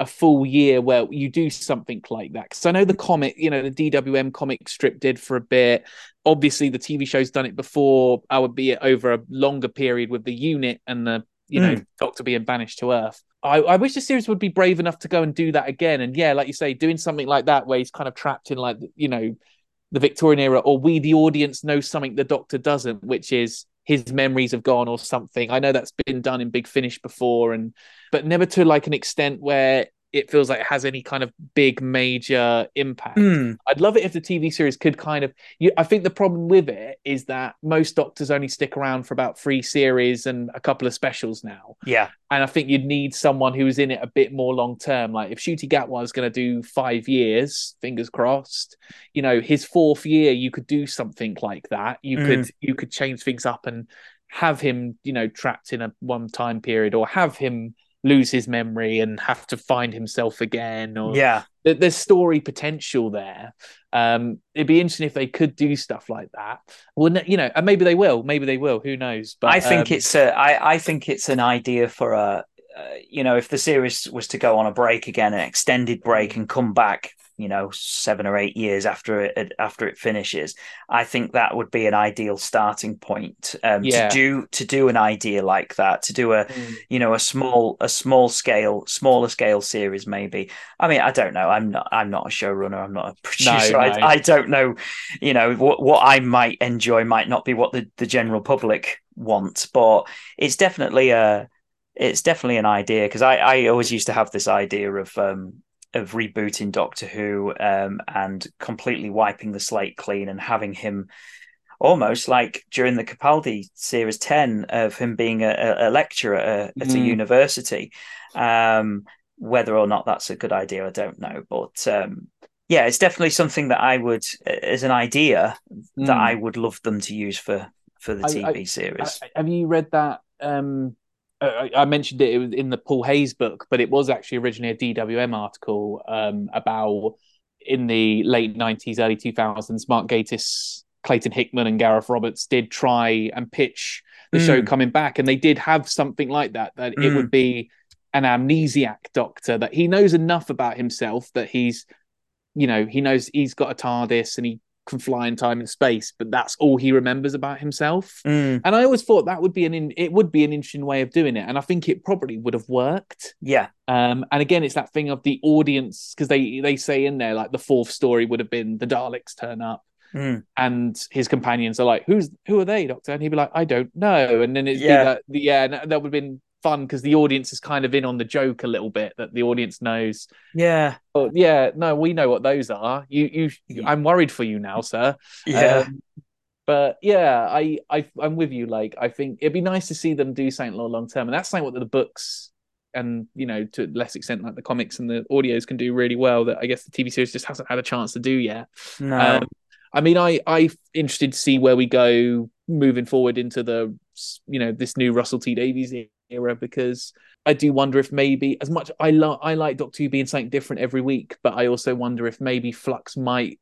a full year where you do something like that. Because I know the comic, you know, the DWM comic strip did for a bit. Obviously, the TV show's done it before. I would be over a longer period with the unit and the, you know, mm. Doctor being banished to Earth. I, I wish the series would be brave enough to go and do that again. And yeah, like you say, doing something like that where he's kind of trapped in like, you know, the Victorian era, or we, the audience, know something the Doctor doesn't, which is his memories have gone or something. I know that's been done in Big Finish before, and but never to like an extent where it feels like it has any kind of big major impact. Mm. I'd love it if the TV series could kind of. You, I think the problem with it is that most doctors only stick around for about three series and a couple of specials now. Yeah, and I think you'd need someone who's in it a bit more long term. Like if Ncuti Gatwa is going to do five years, fingers crossed. You know, his fourth year, you could do something like that. You mm. could you could change things up and have him, you know, trapped in a one time period, or have him lose his memory and have to find himself again or yeah. There's story potential there. Um it'd be interesting if they could do stuff like that. Well you know and maybe they will maybe they will who knows? But i think um, it's a I, I think it's an idea for a uh, you know if the series was to go on a break again an extended break and come back you know seven or eight years after it after it finishes i think that would be an ideal starting point um, yeah. to do to do an idea like that to do a mm. you know a small a small scale smaller scale series maybe i mean i don't know i'm not i'm not a showrunner i'm not a producer no, no. I, I don't know you know what what i might enjoy might not be what the, the general public wants but it's definitely a it's definitely an idea because I, I always used to have this idea of um, of rebooting Doctor Who um, and completely wiping the slate clean and having him almost like during the Capaldi series 10 of him being a, a lecturer at, mm. a university. Um, whether or not that's a good idea, I don't know. But um, yeah, it's definitely something that I would, as an idea, mm. that I would love them to use for for the TV I, series. I, have you read that um, I mentioned it, it was in the Paul Hayes book, but it was actually originally a DWM article um, about in the late 90s, early 2000s, Mark Gatiss Clayton Hickman and Gareth Roberts did try and pitch the Mm. show coming back, and they did have something like that. That it Mm. would be an amnesiac doctor that he knows enough about himself that he's, you know, he knows he's got a TARDIS and he can fly in time and space, but that's all he remembers about himself. Mm, And I always thought that would be an in, it would be an interesting way of doing it, and I think it probably would have worked. yeah. Um, and again, it's that thing of the audience because they they say in there like the fourth story would have been the Daleks turn up, Mm, and his companions are like, "Who's who are they, Doctor?" And he'd be like, "I don't know." And then it'd Yeah. be that, the, yeah, that would have been fun because the audience is kind of in on the joke a little bit that the audience knows. yeah. Oh, yeah, no, we know what those are. You, you. I'm worried for you now, sir. Yeah. Um, but yeah, I, I, I'm with you. Like, I think it'd be nice to see them do something long term, and that's something what the books and you know to a less extent like the comics and the audios can do really well. That I guess the TV series just hasn't had a chance to do yet. no. Um, I mean, I I'm interested to see where we go moving forward into the you know this new Russell T Davies era because I do wonder if maybe as much I like I like Doctor Who being something different every week, but I also wonder if maybe Flux might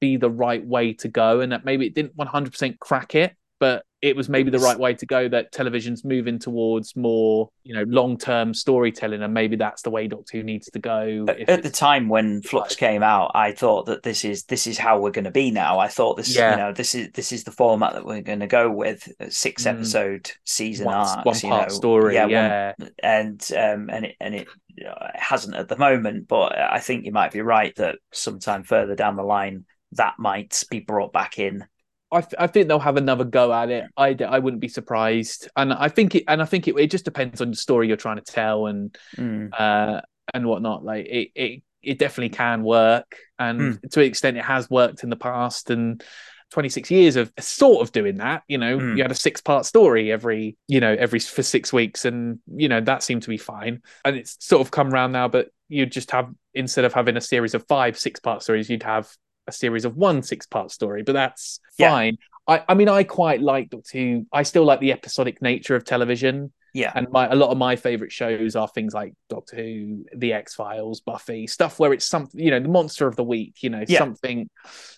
be the right way to go, and that maybe it didn't one hundred percent crack it, but it was maybe the right way to go. That television's moving towards more you know long term storytelling, and maybe that's the way Doctor Who needs to go. At- the time when Flux came out, I thought that this is this is how we're going to be now. I thought this, Yeah. you know, this is this is the format that we're going to go with. a Six Mm. episode season one, arcs, one you part know, story, yeah, yeah. one- and um, and it and it, it hasn't at the moment. But I think you might be right that sometime further down the line that might be brought back in. I, th- I think they'll have another go at it. I, d- I wouldn't be surprised, and I think it and I think it, it just depends on the story you're trying to tell and Mm, uh and whatnot. Like it it, it definitely can work, and Hmm. to an extent it has worked in the past. And 26 years of sort of doing that. You know, Hmm. you had a six part story every you know every for six weeks, and you know that seemed to be fine. And it's sort of come around now, but you'd just have instead of having a series of five six part stories, you'd have a series of one six part story, but that's Yeah. fine. I, I mean, I quite like Doctor Who. I still like the episodic nature of television, yeah, and my a lot of my favorite shows are things like Doctor Who, The X Files, Buffy, stuff where it's something you know, the monster of the week, you know, Yeah. something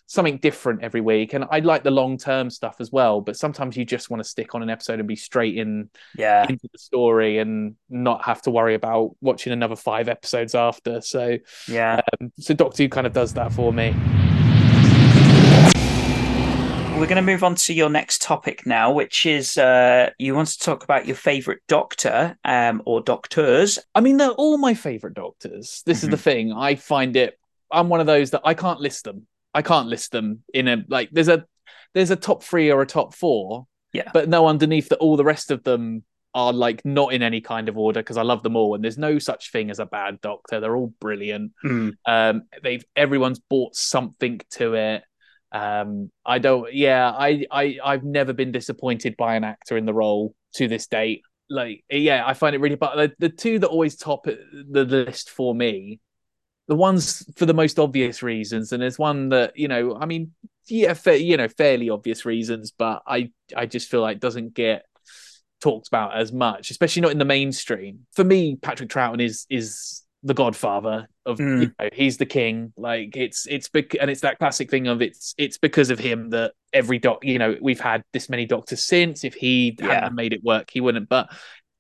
something different every week. And I like the long term stuff as well, but sometimes you just want to stick on an episode and be straight in yeah. into the story and not have to worry about watching another five episodes after. So, Yeah. um, so Doctor Who kind of does that for me. We're going to move on to your next topic now, which is uh, you want to talk about your favorite doctor um, or doctors. I mean, they're all my favorite doctors. This is the thing. I find it. I'm one of those that I can't list them. I can't list them in a like. There's a there's a top three or a top four. Yeah. But no underneath that. All the rest of them are like not in any kind of order because I love them all. And there's no such thing as a bad doctor. They're all brilliant. Mm, Um, they've everyone's bought something to it. Um, I don't. Yeah, I I I've never been disappointed by an actor in the role to this date. Like, yeah, I find it really. But the, the two that always top the list for me, the ones for the most obvious reasons, and there's one that you know, I mean, yeah, fa- you know, fairly obvious reasons, but I I just feel like doesn't get talked about as much, especially not in the mainstream. For me, Patrick Troughton is is the godfather of Mm. you know, he's the king like it's it's bec- and it's that classic thing of it's it's because of him that every doc you know we've had this many doctors since if he Yeah. hadn't made it work he wouldn't but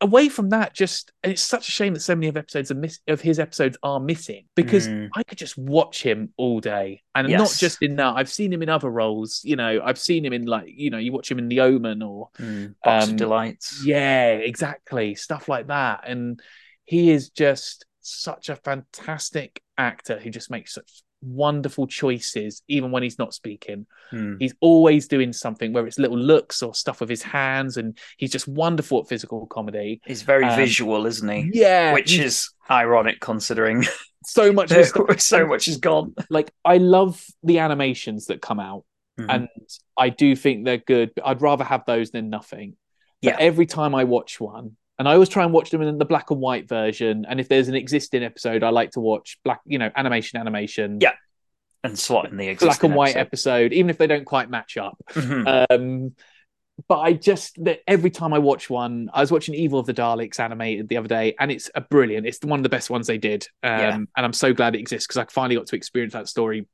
away from that just and it's such a shame that so many of episodes miss- of his episodes are missing because Mm. I could just watch him all day and Yes. not just in that I've seen him in other roles you know I've seen him in like you know you watch him in The Omen or mm, Box Um, of Delights. yeah, exactly. Stuff like that. And he is just such a fantastic actor who just makes such wonderful choices, even when he's not speaking. Mm, He's always doing something, whether it's little looks or stuff with his hands, and he's just wonderful at physical comedy. He's very um, visual, isn't he? Yeah, Which is ironic considering so much so much is gone. Like I love the animations that come out. Mhm. and I do think they're good. But I'd rather have those than nothing. But Yeah. every time I watch one, and I always try and watch them in the black and white version. And if there's an existing episode, I like to watch black, you know, animation, animation, Yeah, and slot in the existing black and white episode. episode, even if they don't quite match up. Mhm. Um, but I just that every time I watch one, I was watching Evil of the Daleks animated the other day, and it's a brilliant. It's one of the best ones they did, um, Yeah. and I'm so glad it exists because I finally got to experience that story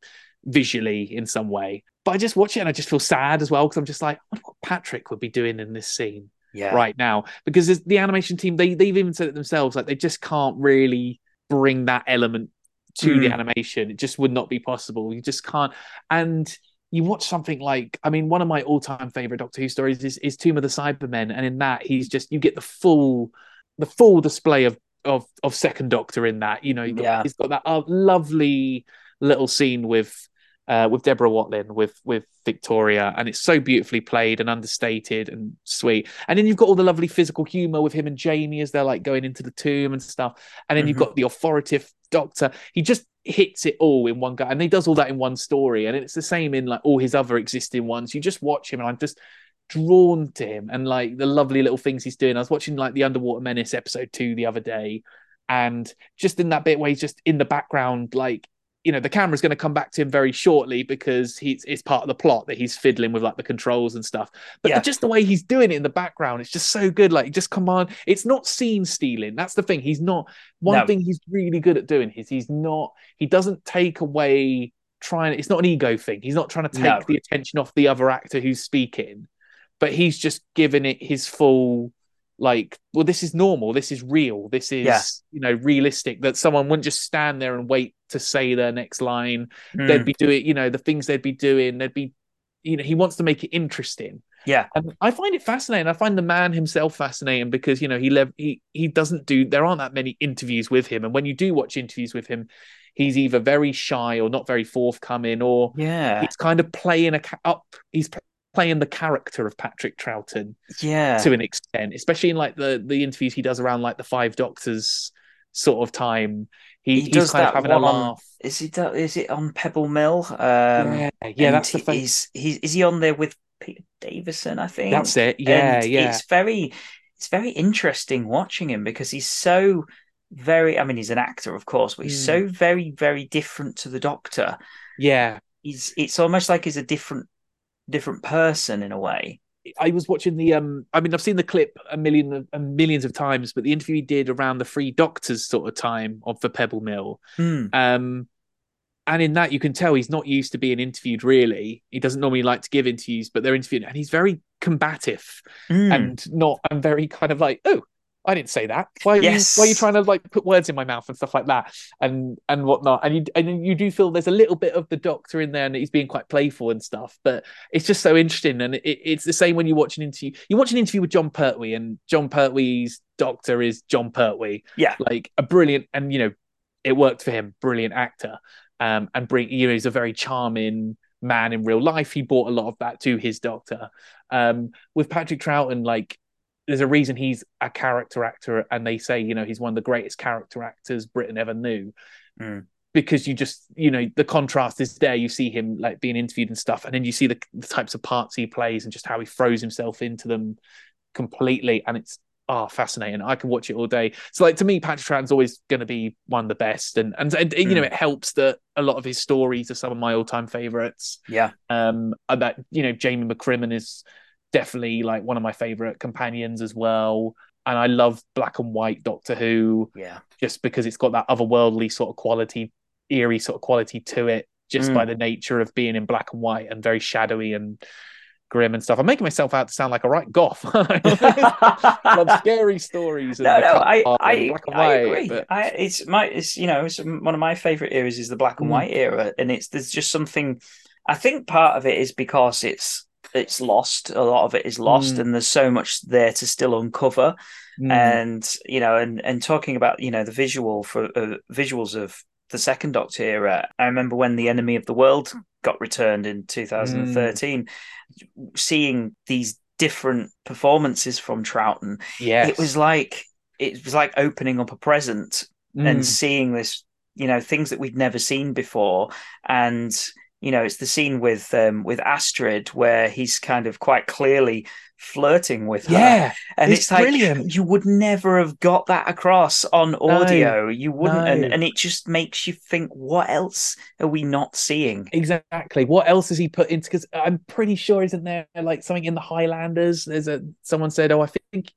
visually in some way. But I just watch it and I just feel sad as well because I'm just like, I wonder what Patrick would be doing in this scene Yeah. right now because the animation team they they've even said it themselves like they just can't really bring that element to the Mm. animation it just would not be possible you just can't and you watch something like I mean one of my all-time favorite Doctor Who stories is, is Tomb of the Cybermen and in that he's just you get the full the full display of of of second doctor in that you know you got, Yeah. he's got that uh, lovely little scene with uh, with Deborah Watling, with with Victoria, and it's so beautifully played and understated and sweet. And then you've got all the lovely physical humor with him and Jamie as they're like going into the tomb and stuff. And then you've Mhm. got the authoritative Doctor. He just hits it all in one go, and he does all that in one story. And it's the same in like all his other existing ones. You just watch him, and I'm just drawn to him and like the lovely little things he's doing. I was watching like the Underwater Menace episode two the other day, and just in that bit where he's just in the background, like you know, the camera's going to come back to him very shortly because he's it's part of the plot that he's fiddling with like the controls and stuff. But Yeah. just the way he's doing it in the background, it's just so good. Like just come on, it's not scene stealing. That's the thing. He's not one No. thing he's really good at doing is he's not he doesn't take away trying it's not an ego thing. He's not trying to take No. the attention off the other actor who's speaking, but he's just giving it his full like well this is normal this is real this is Yeah. you know realistic that someone wouldn't just stand there and wait to say their next line Mm. they'd be doing you know the things they'd be doing they'd be you know he wants to make it interesting Yeah. and i find it fascinating i find the man himself fascinating because you know he lev- he he doesn't do there aren't that many interviews with him and when you do watch interviews with him he's either very shy or not very forthcoming or Yeah. he's kind of playing a up he's playing the character of patrick troughton Yeah. to an extent, especially in like the the interviews he does around like the Five Doctors sort of time. He, He he's does that having a one on- laugh. Is it is it on Pebble Mill? Um, yeah, yeah, that's the thing. He's, he's is he on there with Peter Davison? I think That's it. Yeah, And yeah, It's very it's very interesting watching him because he's so very. I mean, he's an actor, of course, but he's Mm. so very very different to the Doctor. yeah. He's it's almost like he's a different different person in a way. I was watching the um. I mean, I've seen the clip a million of- a millions of times, but the interview he did around the free Doctors sort of time of the Pebble Mill. Mm. Um, and in that you can tell he's not used to being interviewed. Really, he doesn't normally like to give interviews, but they're interviewed, and he's very combative. Mm. and not and very kind of like oh I didn't say that. Why are Yes. you why are you trying to like put words in my mouth and stuff like that and and whatnot? And you and you do feel there's a little bit of the doctor in there and he's being quite playful and stuff, but it's just so interesting. And it, it's the same when you watch an interview. You watch an interview with Jon Pertwee, and Jon Pertwee's doctor is Jon Pertwee. Yeah. like a brilliant and you know it worked for him, brilliant actor. Um, and bring you know he's a very charming man in real life. He brought a lot of that to his doctor. Um, with Patrick Troughton, like there's a reason he's a character actor, and they say you know he's one of the greatest character actors Britain ever knew. Mm. Because you just, you know, the contrast is there. You see him like being interviewed and stuff, and then you see the, the types of parts he plays and just how he throws himself into them completely. And it's oh fascinating. I can watch it all day. So like to me, Patrick Troughton's always going to be one of the best, and and, and you know Mm. it helps that a lot of his stories are some of my all time favorites. Yeah. Um, and that you know Jamie McCrimmon is definitely like one of my favorite companions as well. And I love black and white Doctor Who Yeah. just because it's got that otherworldly sort of quality, eerie sort of quality to it, just Mm. by the nature of being in black and white and very shadowy and grim and stuff. I'm making myself out to sound like a right goth. I love scary stories. And No, no, I, colour and I, black and I white, agree. but- I, it's my, it's you know, it's one of my favorite eras is the black and Mm. white era, and it's there's just something. I think part of it is because it's it's lost. A lot of it is lost, Mm. and there's so much there to still uncover. Mm. And you know, and and talking about you know the visual for uh, visuals of the second Doctor era. I remember when the Enemy of the World got returned in 2013, seeing these different performances from Troughton Yeah, it was like it was like opening up a present and Mm. seeing this you know things that we'd never seen before and you know it's the scene with um with astrid where he's kind of quite clearly flirting with her yeah. and it's it's, like brilliant. you would never have got that across on audio you wouldn't and, no. and it just makes you think what else are we not seeing Exactly. What else has he put into? Because I'm pretty sure isn't there like something in the Highlanders? There's a someone said, oh, I think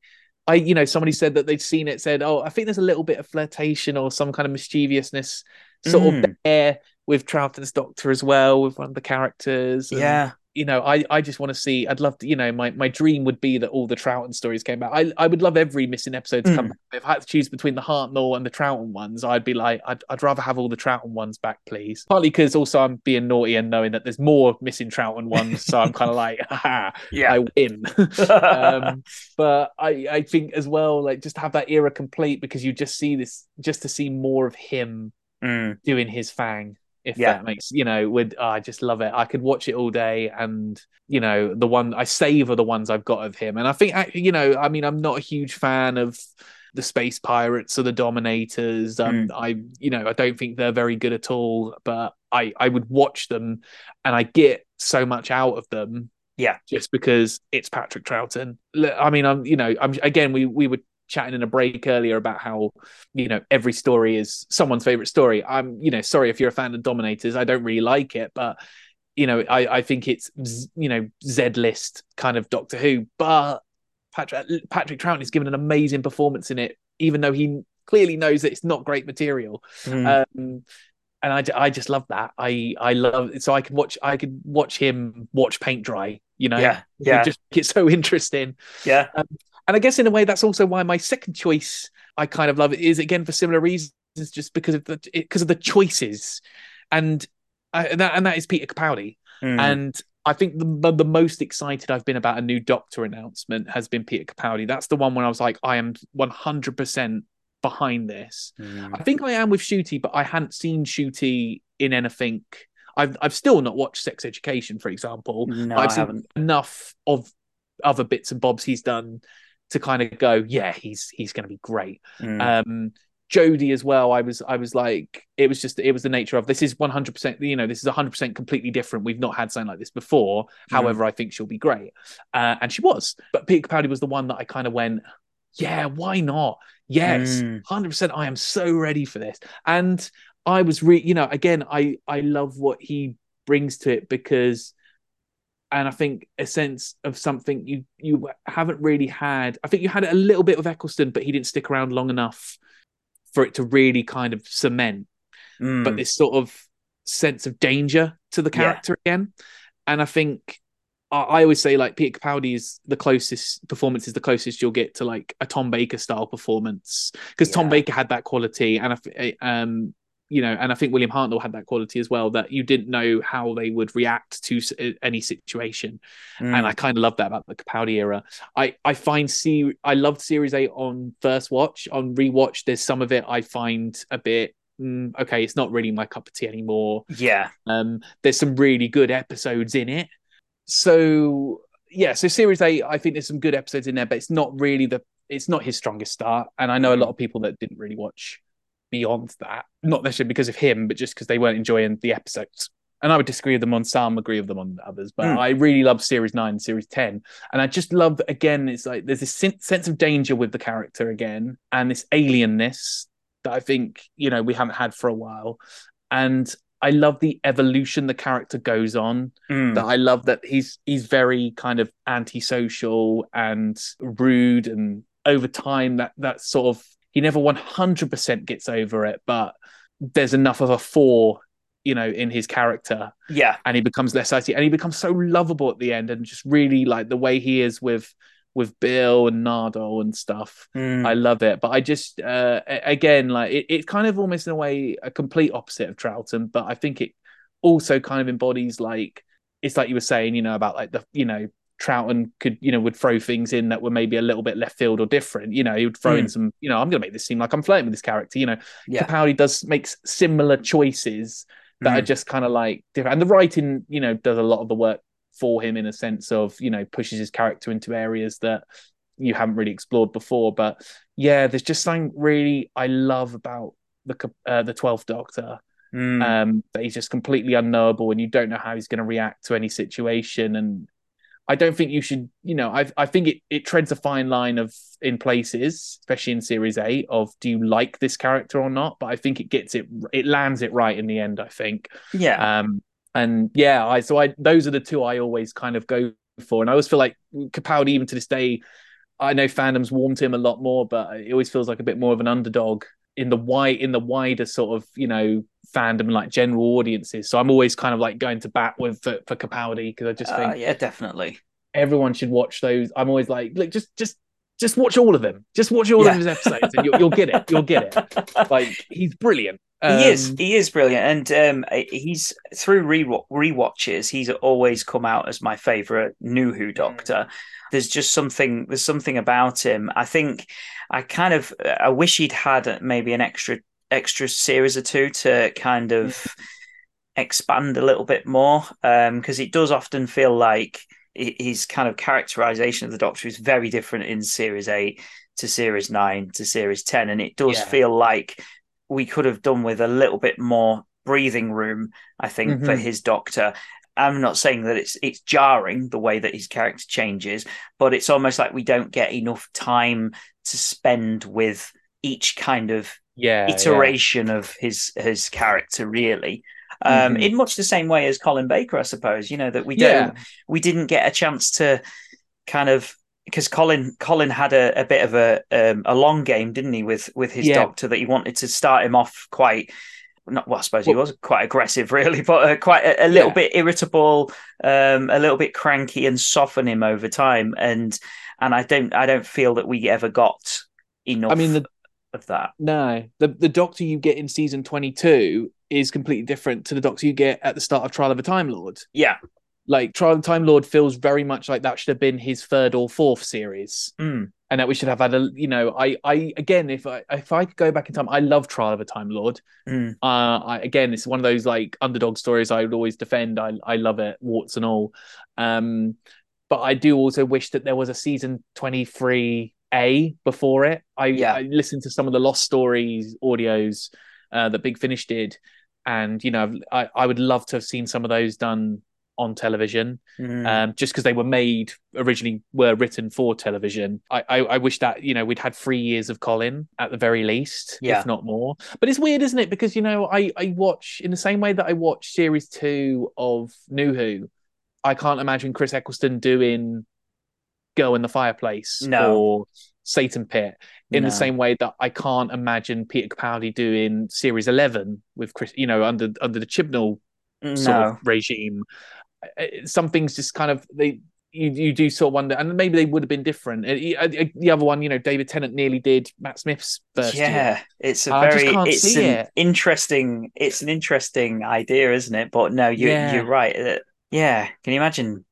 I, you know, somebody said that they'd seen it. Said, oh, I think there's a little bit of flirtation or some kind of mischievousness sort of Mm. there with Troughton's Doctor as well, with one of the characters. and, Yeah. you know, I, I just want to see. I'd love to. You know, my, my dream would be that all the Troughton stories came back. I I would love every missing episode to come Mm. back. If I had to choose between the Hartnell and the Troughton ones, I'd be like, I'd I'd rather have all the Troughton ones back, please. Partly because also I'm being naughty and knowing that there's more missing Troughton ones, so I'm kind of like, ha, Yeah. I win. um, but I, I think as well, like just have that era complete because you just see this, just to see more of him Mm. doing his fang. If Yeah. that makes you know, would oh, I just love it. I could watch it all day, and you know, the one I savor the ones I've got of him. And I think you know, I mean, I'm not a huge fan of the space pirates or the dominators. Um, Mm. I you know, I don't think they're very good at all. But I I would watch them, and I get so much out of them Yeah. just because it's Patrick Troughton. i mean, I'm you know, I'm again we we were chatting in a break earlier about how you know every story is someone's favorite story. I'm you know sorry if you're a fan of Dominators, I don't really like it, but you know I I think it's you know Z list kind of Doctor Who, but Patrick Patrick Troughton is given an amazing performance in it, even though he clearly knows that it's not great material. Mm. Um, and I, I just love that. I I love so I could watch I could watch him watch paint dry. You know, Yeah, yeah. just it's so interesting. yeah. And I guess in a way that's also why my second choice I kind of love it is again for similar reasons, just because of the because of the choices, and uh, and that and that is Peter Capaldi. Mm. And I think the, the most excited I've been about a new Doctor announcement has been Peter Capaldi. That's the one when I was like, I am one hundred percent behind this. Mm. I think I am with Ncuti, but I hadn't seen Ncuti in anything. I've I've still not watched Sex Education, for example. no, I've I seen haven't. enough of other bits and bobs he's done to kind of go, yeah, he's he's going to be great. Mm. Um, Jodie as well. I was I was like, it was just it was the nature of this is one hundred percent. You know, this is one hundred percent completely different. We've not had something like this before. Mm. However, I think she'll be great, uh, and she was. But Peter Capaldi was the one that I kind of went, yeah, why not? Yes, Mm. hundred percent. I am so ready for this, and I was re you know again I I love what he brings to it because and I think a sense of something you you haven't really had. I think you had it a little bit with Eccleston, but he didn't stick around long enough for it to really kind of cement. Mm. But this sort of sense of danger to the Yeah. character again, and I think I, I always say like Peter Capaldi is the closest performance is the closest you'll get to like a Tom Baker style performance because Tom Baker had that quality, and I f- um you know, and I think William Hartnell had that quality as well that you didn't know how they would react to any situation Mm. and I kind of love that about the Capaldi era. I I find see I loved Series Eight on first watch. On rewatch, there's some of it I find a bit mm, okay. It's not really my cup of tea anymore. yeah. Um, there's some really good episodes in it. So yeah, so Series Eight, I think there's some good episodes in there, but it's not really the it's not his strongest start. And I know a lot of people that didn't really watch beyond that, not necessarily because of him, but just because they weren't enjoying the episodes. And I would disagree with them on some, agree with them on others. But Mm. I really love Series Nine, Series Ten, and I just love again. It's like there's this sen- sense of danger with the character again, and this alienness that I think you know we haven't had for a while. And I love the evolution the character goes on Mm. that I love that he's he's very kind of antisocial and rude and over time that that sort of he never 100% gets over it but there's enough of a four you know in his character Yeah. and he becomes less icy and he becomes so lovable at the end and just really like the way he is with with Bill and Nardole and stuff Mm. I love it. But I just uh, again like it, it's kind of almost in a way a complete opposite of Troughton, but I think it also kind of embodies like it's like you were saying, you know, about like the you know Troughton could you know would throw things in that were maybe a little bit left field or different. You know, he would throw in some you know I'm going to make this seem like I'm flirting with this character. You know, yeah. Capaldi does makes similar choices that are Mm. just kind of like different, and the writing you know does a lot of the work for him in a sense of you know pushes his character into areas that you haven't really explored before. But yeah, there's just something really I love about the uh, the Twelfth Doctor. Mm. Um, that he's just completely unknowable, and you don't know how he's going to react to any situation. And I don't think you should, you know, I I think it it treads a fine line of in places, especially in Series Eight, of do you like this character or not? But I think it gets it it lands it right in the end. I think. yeah. Um, and yeah, I so I those are the two I always kind of go for, and I always feel like Capaldi, even to this day, I know fandom's warmed to him a lot more, but it always feels like a bit more of an underdog in the wide in the wider sort of you know fandom and like general audiences. So I'm always kind of like going to bat with for, for Capaldi because I just think Uh, yeah, definitely. everyone should watch those. I'm always like, look, just just just watch all of them. Just watch all Yeah. of his episodes, and you'll, you'll get it. You'll get it. Like he's brilliant. he is. Um, He is brilliant, and um, he's through re rewatches. He's always come out as my favorite New Mm. Who Doctor. There's just something. There's something about him. I think. I kind of. I wish he'd had maybe an extra extra series or two to kind of expand a little bit more, because it does often feel like his kind of characterization of the Doctor is very different in series eight to series nine to series ten, and it does Yeah. feel like we could have done with a little bit more breathing room, I think, for Mhm. his doctor. I'm not saying that it's it's jarring the way that his character changes, but it's almost like we don't get enough time to spend with each kind of yeah, yeah. iteration of his his character really. Um, Mhm. in much the same way as Colin Baker, I suppose, you know, that we don't we didn't get a chance to kind of because Colin Colin had a, a bit of a um, a long game, didn't he, with with his Yeah. doctor that he wanted to start him off quite not well, I suppose he Well- was quite aggressive, really, but uh, quite a, a little Yeah. bit irritable, um, a little bit cranky, and soften him over time. And and I don't I don't feel that we ever got enough. I mean, the, of that. no, the the Doctor you get in season 22 is completely different to the Doctor you get at the start of Trial of a Time Lord. Yeah. Like Trial of the Time Lord feels very much like that should have been his third or fourth series. Mm. and that we should have had a you know i i again if i if i could go back in time i love trial of a time lord Mm. uh I, again it's one of those like underdog stories i would always defend i i love it warts and all um but i do also wish that there was a season 23 a before it i Yeah. i listened to some of the lost stories audios uh that big finish did and you know i i would love to have seen some of those done on television Mm. um, just because they were made originally were written for television. I, I I wish that you know we'd had three years of Colin at the very least, Yeah. if not more. But it's weird, isn't it? Because you know I I watch in the same way that I watch series two of New Who. I can't imagine Chris Eccleston doing Girl in the Fireplace No. or Satan Pit in No. the same way that I can't imagine Peter Capaldi doing series eleven with Chris, you know, under under the Chibnall sort of regime. Uh, Some things just kind of they you you do sort of wonder, and maybe they would have been different. Uh, uh, The other one, you know, David Tennant nearly did Matt Smith's first yeah, year. it's a very it's an it. interesting it's an interesting idea, isn't it? But no, you Yeah. you're right. Uh, yeah, can you imagine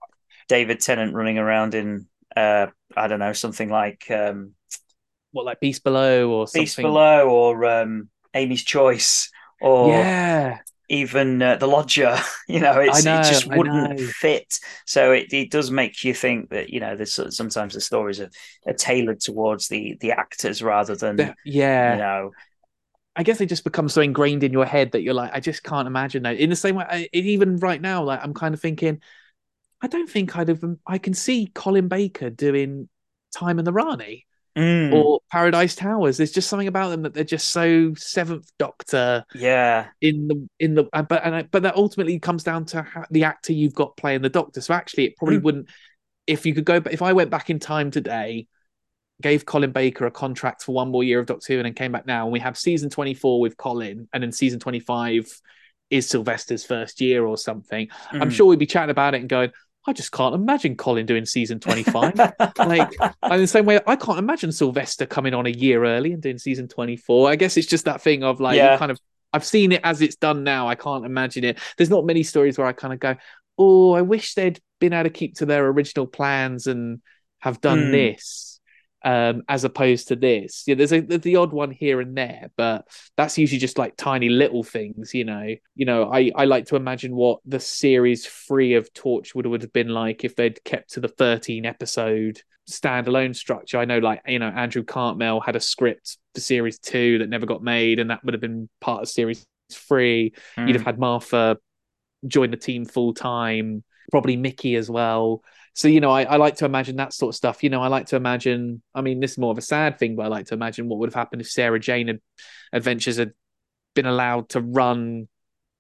David Tennant running around in uh I don't know something like um What like Beast Below or something? Beast Below or um Amy's Choice or Yeah, even uh, the Lodger. You know, it's, know, it just wouldn't fit. So it, it does make you think that you know, there's sometimes the stories are, are tailored towards the the actors rather than The- yeah. you know. I guess they just become so ingrained in your head that you're like, I just can't imagine that. In the same way, I, even right now, like I'm kind of thinking, I don't think I'd have. I can see Colin Baker doing Time and the Rani. Mm, or Paradise Towers. There's just something about them that they're just so Seventh Doctor yeah, in the in the but and I, but that ultimately comes down to how, the actor you've got playing the Doctor. So actually, it probably Mm. wouldn't. If you could go, if I went back in time today, gave Colin Baker a contract for one more year of Doctor Who, and then came back now, and we have season 24 with Colin, and then season 25 is Sylvester's first year or something. I'm Mm. sure we'd be chatting about it and going, I just can't imagine Colin doing season 25. like and in the same way, I can't imagine Sylvester coming on a year early and doing season 24. I guess it's just that thing of like, Yeah. kind of, I've seen it as it's done now. I can't imagine it. There's not many stories where I kind of go, oh, I wish they'd been able to keep to their original plans and have done Hmm. this. Um, as opposed to this, yeah, there's a there's the odd one here and there, but that's usually just like tiny little things, you know. You know, I I like to imagine what the series free of Torchwood would have been like if they'd kept to the 13 episode standalone structure. I know, like you know, Andrew Cartmel had a script for series two that never got made, and that would have been part of series three. You'd have Mm. had Martha join the team full time, probably Mickey as well. So, you know, I, I like to imagine that sort of stuff. You know, I like to imagine, I mean, this is more of a sad thing, but I like to imagine what would have happened if Sarah Jane had, Adventures had been allowed to run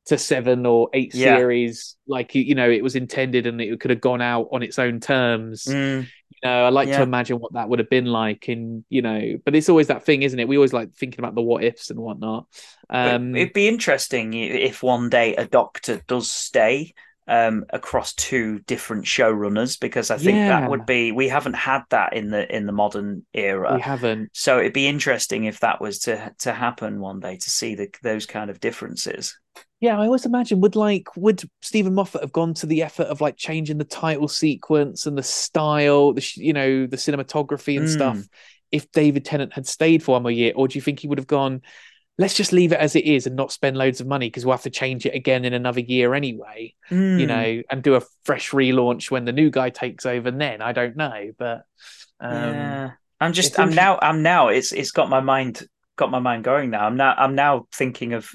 to seven or eight Yeah. series like you know it was intended and it could have gone out on its own terms Mm. You know, I like Yeah. to imagine what that would have been like in, you know, but it's always that thing, isn't it? We always like thinking about the what ifs and whatnot. Um, It'd be interesting if one day a doctor does stay um, across two different showrunners because I think Yeah. that would be we haven't had that in the in the modern era. we haven't. So it'd be interesting if that was to to happen one day to see the, those kind of differences. Yeah, I always imagine would like would Steven Moffat have gone to the effort of like changing the title sequence and the style, the sh- you know the cinematography and Mm. stuff if David Tennant had stayed for one more year, or do you think he would have gone? Let's just leave it as it is and not spend loads of money because we'll have to change it again in another year anyway, you Mm. know, and do a fresh relaunch when the new guy takes over. And then I don't know, but um, yeah, I'm just I'm now I'm now it's it's got my mind got my mind going now. I'm now I'm now thinking of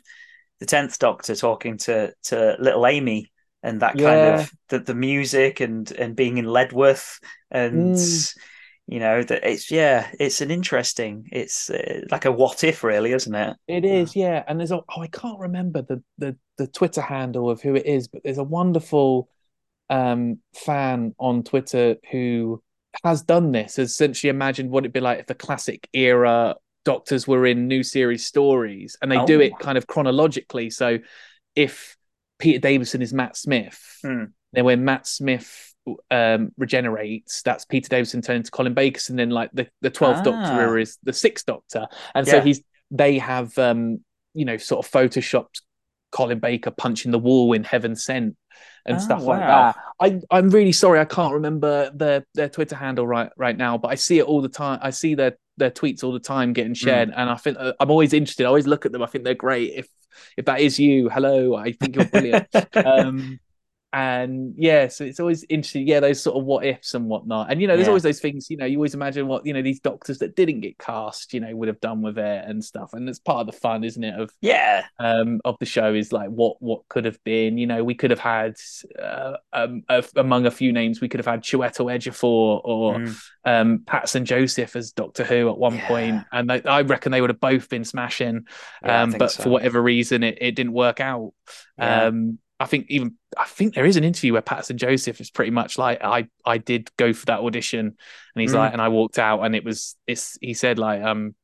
the tenth Doctor talking to to little Amy and that kind Yeah. of the, the music and and being in Leadworth and Mm. You know that it's yeah it's an interesting it's uh, like a what if really isn't it? It is, yeah. And there's a oh, I can't remember the the the Twitter handle of who it is, but there's a wonderful um fan on Twitter who has done this, has essentially imagined what it'd be like if the classic era doctors were in new series stories, and they do Oh. it kind of chronologically. So if Peter Davison is Matt Smith, Hmm. then when Matt Smith um regenerates, that's Peter Davison turning to Colin Baker, and then like the the twelfth Ah. Doctor is the sixth Doctor, and so he's they have um you know sort of photoshopped Colin Baker punching the wall in Heaven Sent and Oh, stuff like that. I I'm really sorry I can't remember their their Twitter handle right right now, but I see it all the time. I see their their tweets all the time getting shared, and I think uh, I'm always interested. I always look at them. I think they're great. If if that is you, hello, I think you're brilliant. um, and yeah, so it's always interesting. Yeah, those sort of what ifs and whatnot. And you know, there's Yeah. always those things. You know, you always imagine what you know these doctors that didn't get cast, you know, would have done with it and stuff. And it's part of the fun, isn't it? Of yeah, um of the show is like what what could have been. You know, we could have had uh, um a, among a few names, we could have had Chiwetel Ejiofor or Mm. um Paterson Joseph as Doctor Who at one Yeah. point, and they, I reckon they would have both been smashing. Yeah, um, but so. for whatever reason, it, it didn't work out. Yeah. Um, I think even I think there is an interview where Paterson Joseph is pretty much like I I did go for that audition, and he's Mm. like, and I walked out, and it was it's he said like um.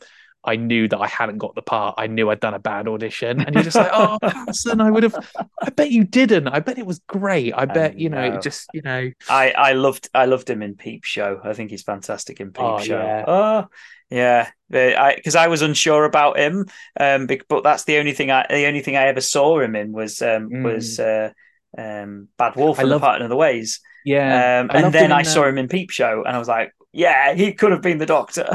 I knew that I hadn't got the part. I knew I'd done a bad audition, and you're just like, "Oh, Paterson, I would have." I bet you didn't. I bet it was great. I bet you know, know. it just you know, I I loved I loved him in Peep Show. I think he's fantastic in Peep Oh, Show. yeah. Oh yeah, because I was unsure about him, um, but that's the only thing I the only thing I ever saw him in was um Mm. was uh, um Bad Wolf I and love- the Part of the Ways. yeah. Um, and then I saw um, him in Peep Show, and I was like, yeah, he could have been the Doctor.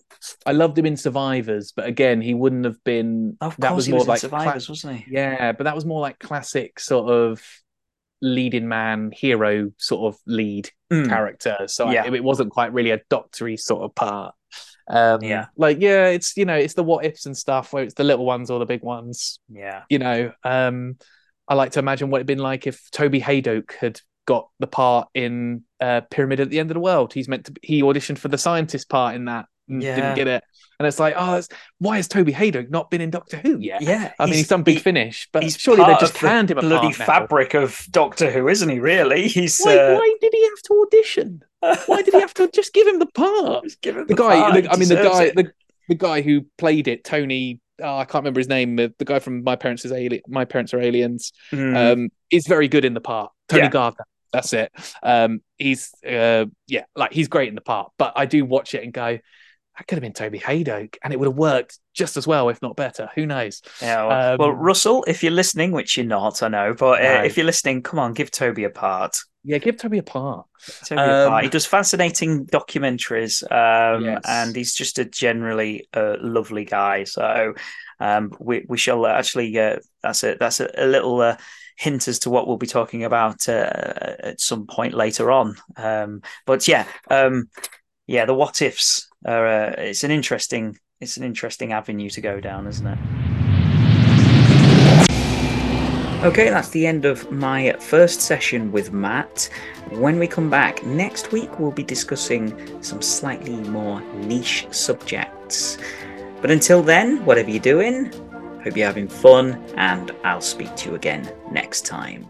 I loved him in Survivors, but again, he wouldn't have been. of that course, was he more was in like Survivors, wasn't he? Yeah, but that was more like classic sort of leading man hero sort of lead Mm. character. So I- it wasn't quite really a doctory sort of part. Um, Yeah. like yeah, it's you know it's the what ifs and stuff where it's the little ones or the big ones. Yeah, You know, um, I like to imagine what it'd been like if Toby Hadoke had got the part in uh, Pyramid at the End of the World. He's meant to be, he auditioned for the scientist part in that Yeah. didn't get it. And it's like, oh, why has Toby Hadoke not been in Doctor Who yet? yeah. I mean, he's done Big he- Finish, but he's surely they just hand him a bloody now. fabric of Doctor Who, isn't he? Really? He's Why, uh, why did he have to audition? Why did he have to just give him the part? Just give him The the guy, the, I mean, the guy, it. the, the guy who played it, Tony. Oh, I can't remember his name. The, the guy from My Parents is Alien. My Parents Are Aliens. Mm. Um, is very good in the part. Tony Yeah. Gardner. That's it. Um, he's uh, yeah, like he's great in the part. But I do watch it and go, that could have been Toby Hadoke, and it would have worked just as well, if not better. Who knows? Yeah, well, well, Um, Russell, if you're listening, which you're not, I know, but uh, No. if you're listening, come on, give Toby a part. Yeah, give Toby a part. Toby a Um, part. He does fascinating documentaries, um, Yes. and he's just a generally uh, lovely guy. So um, we we shall actually uh, that's a that's a, a little uh, hint as to what we'll be talking about uh, at some point later on. Um, but yeah, um, yeah, the what ifs are uh, it's an interesting it's an interesting avenue to go down, isn't it? Okay, that's the end of my first session with Matt. When we come back next week, we'll be discussing some slightly more niche subjects. But until then, whatever you're doing, hope you're having fun, and I'll speak to you again next time.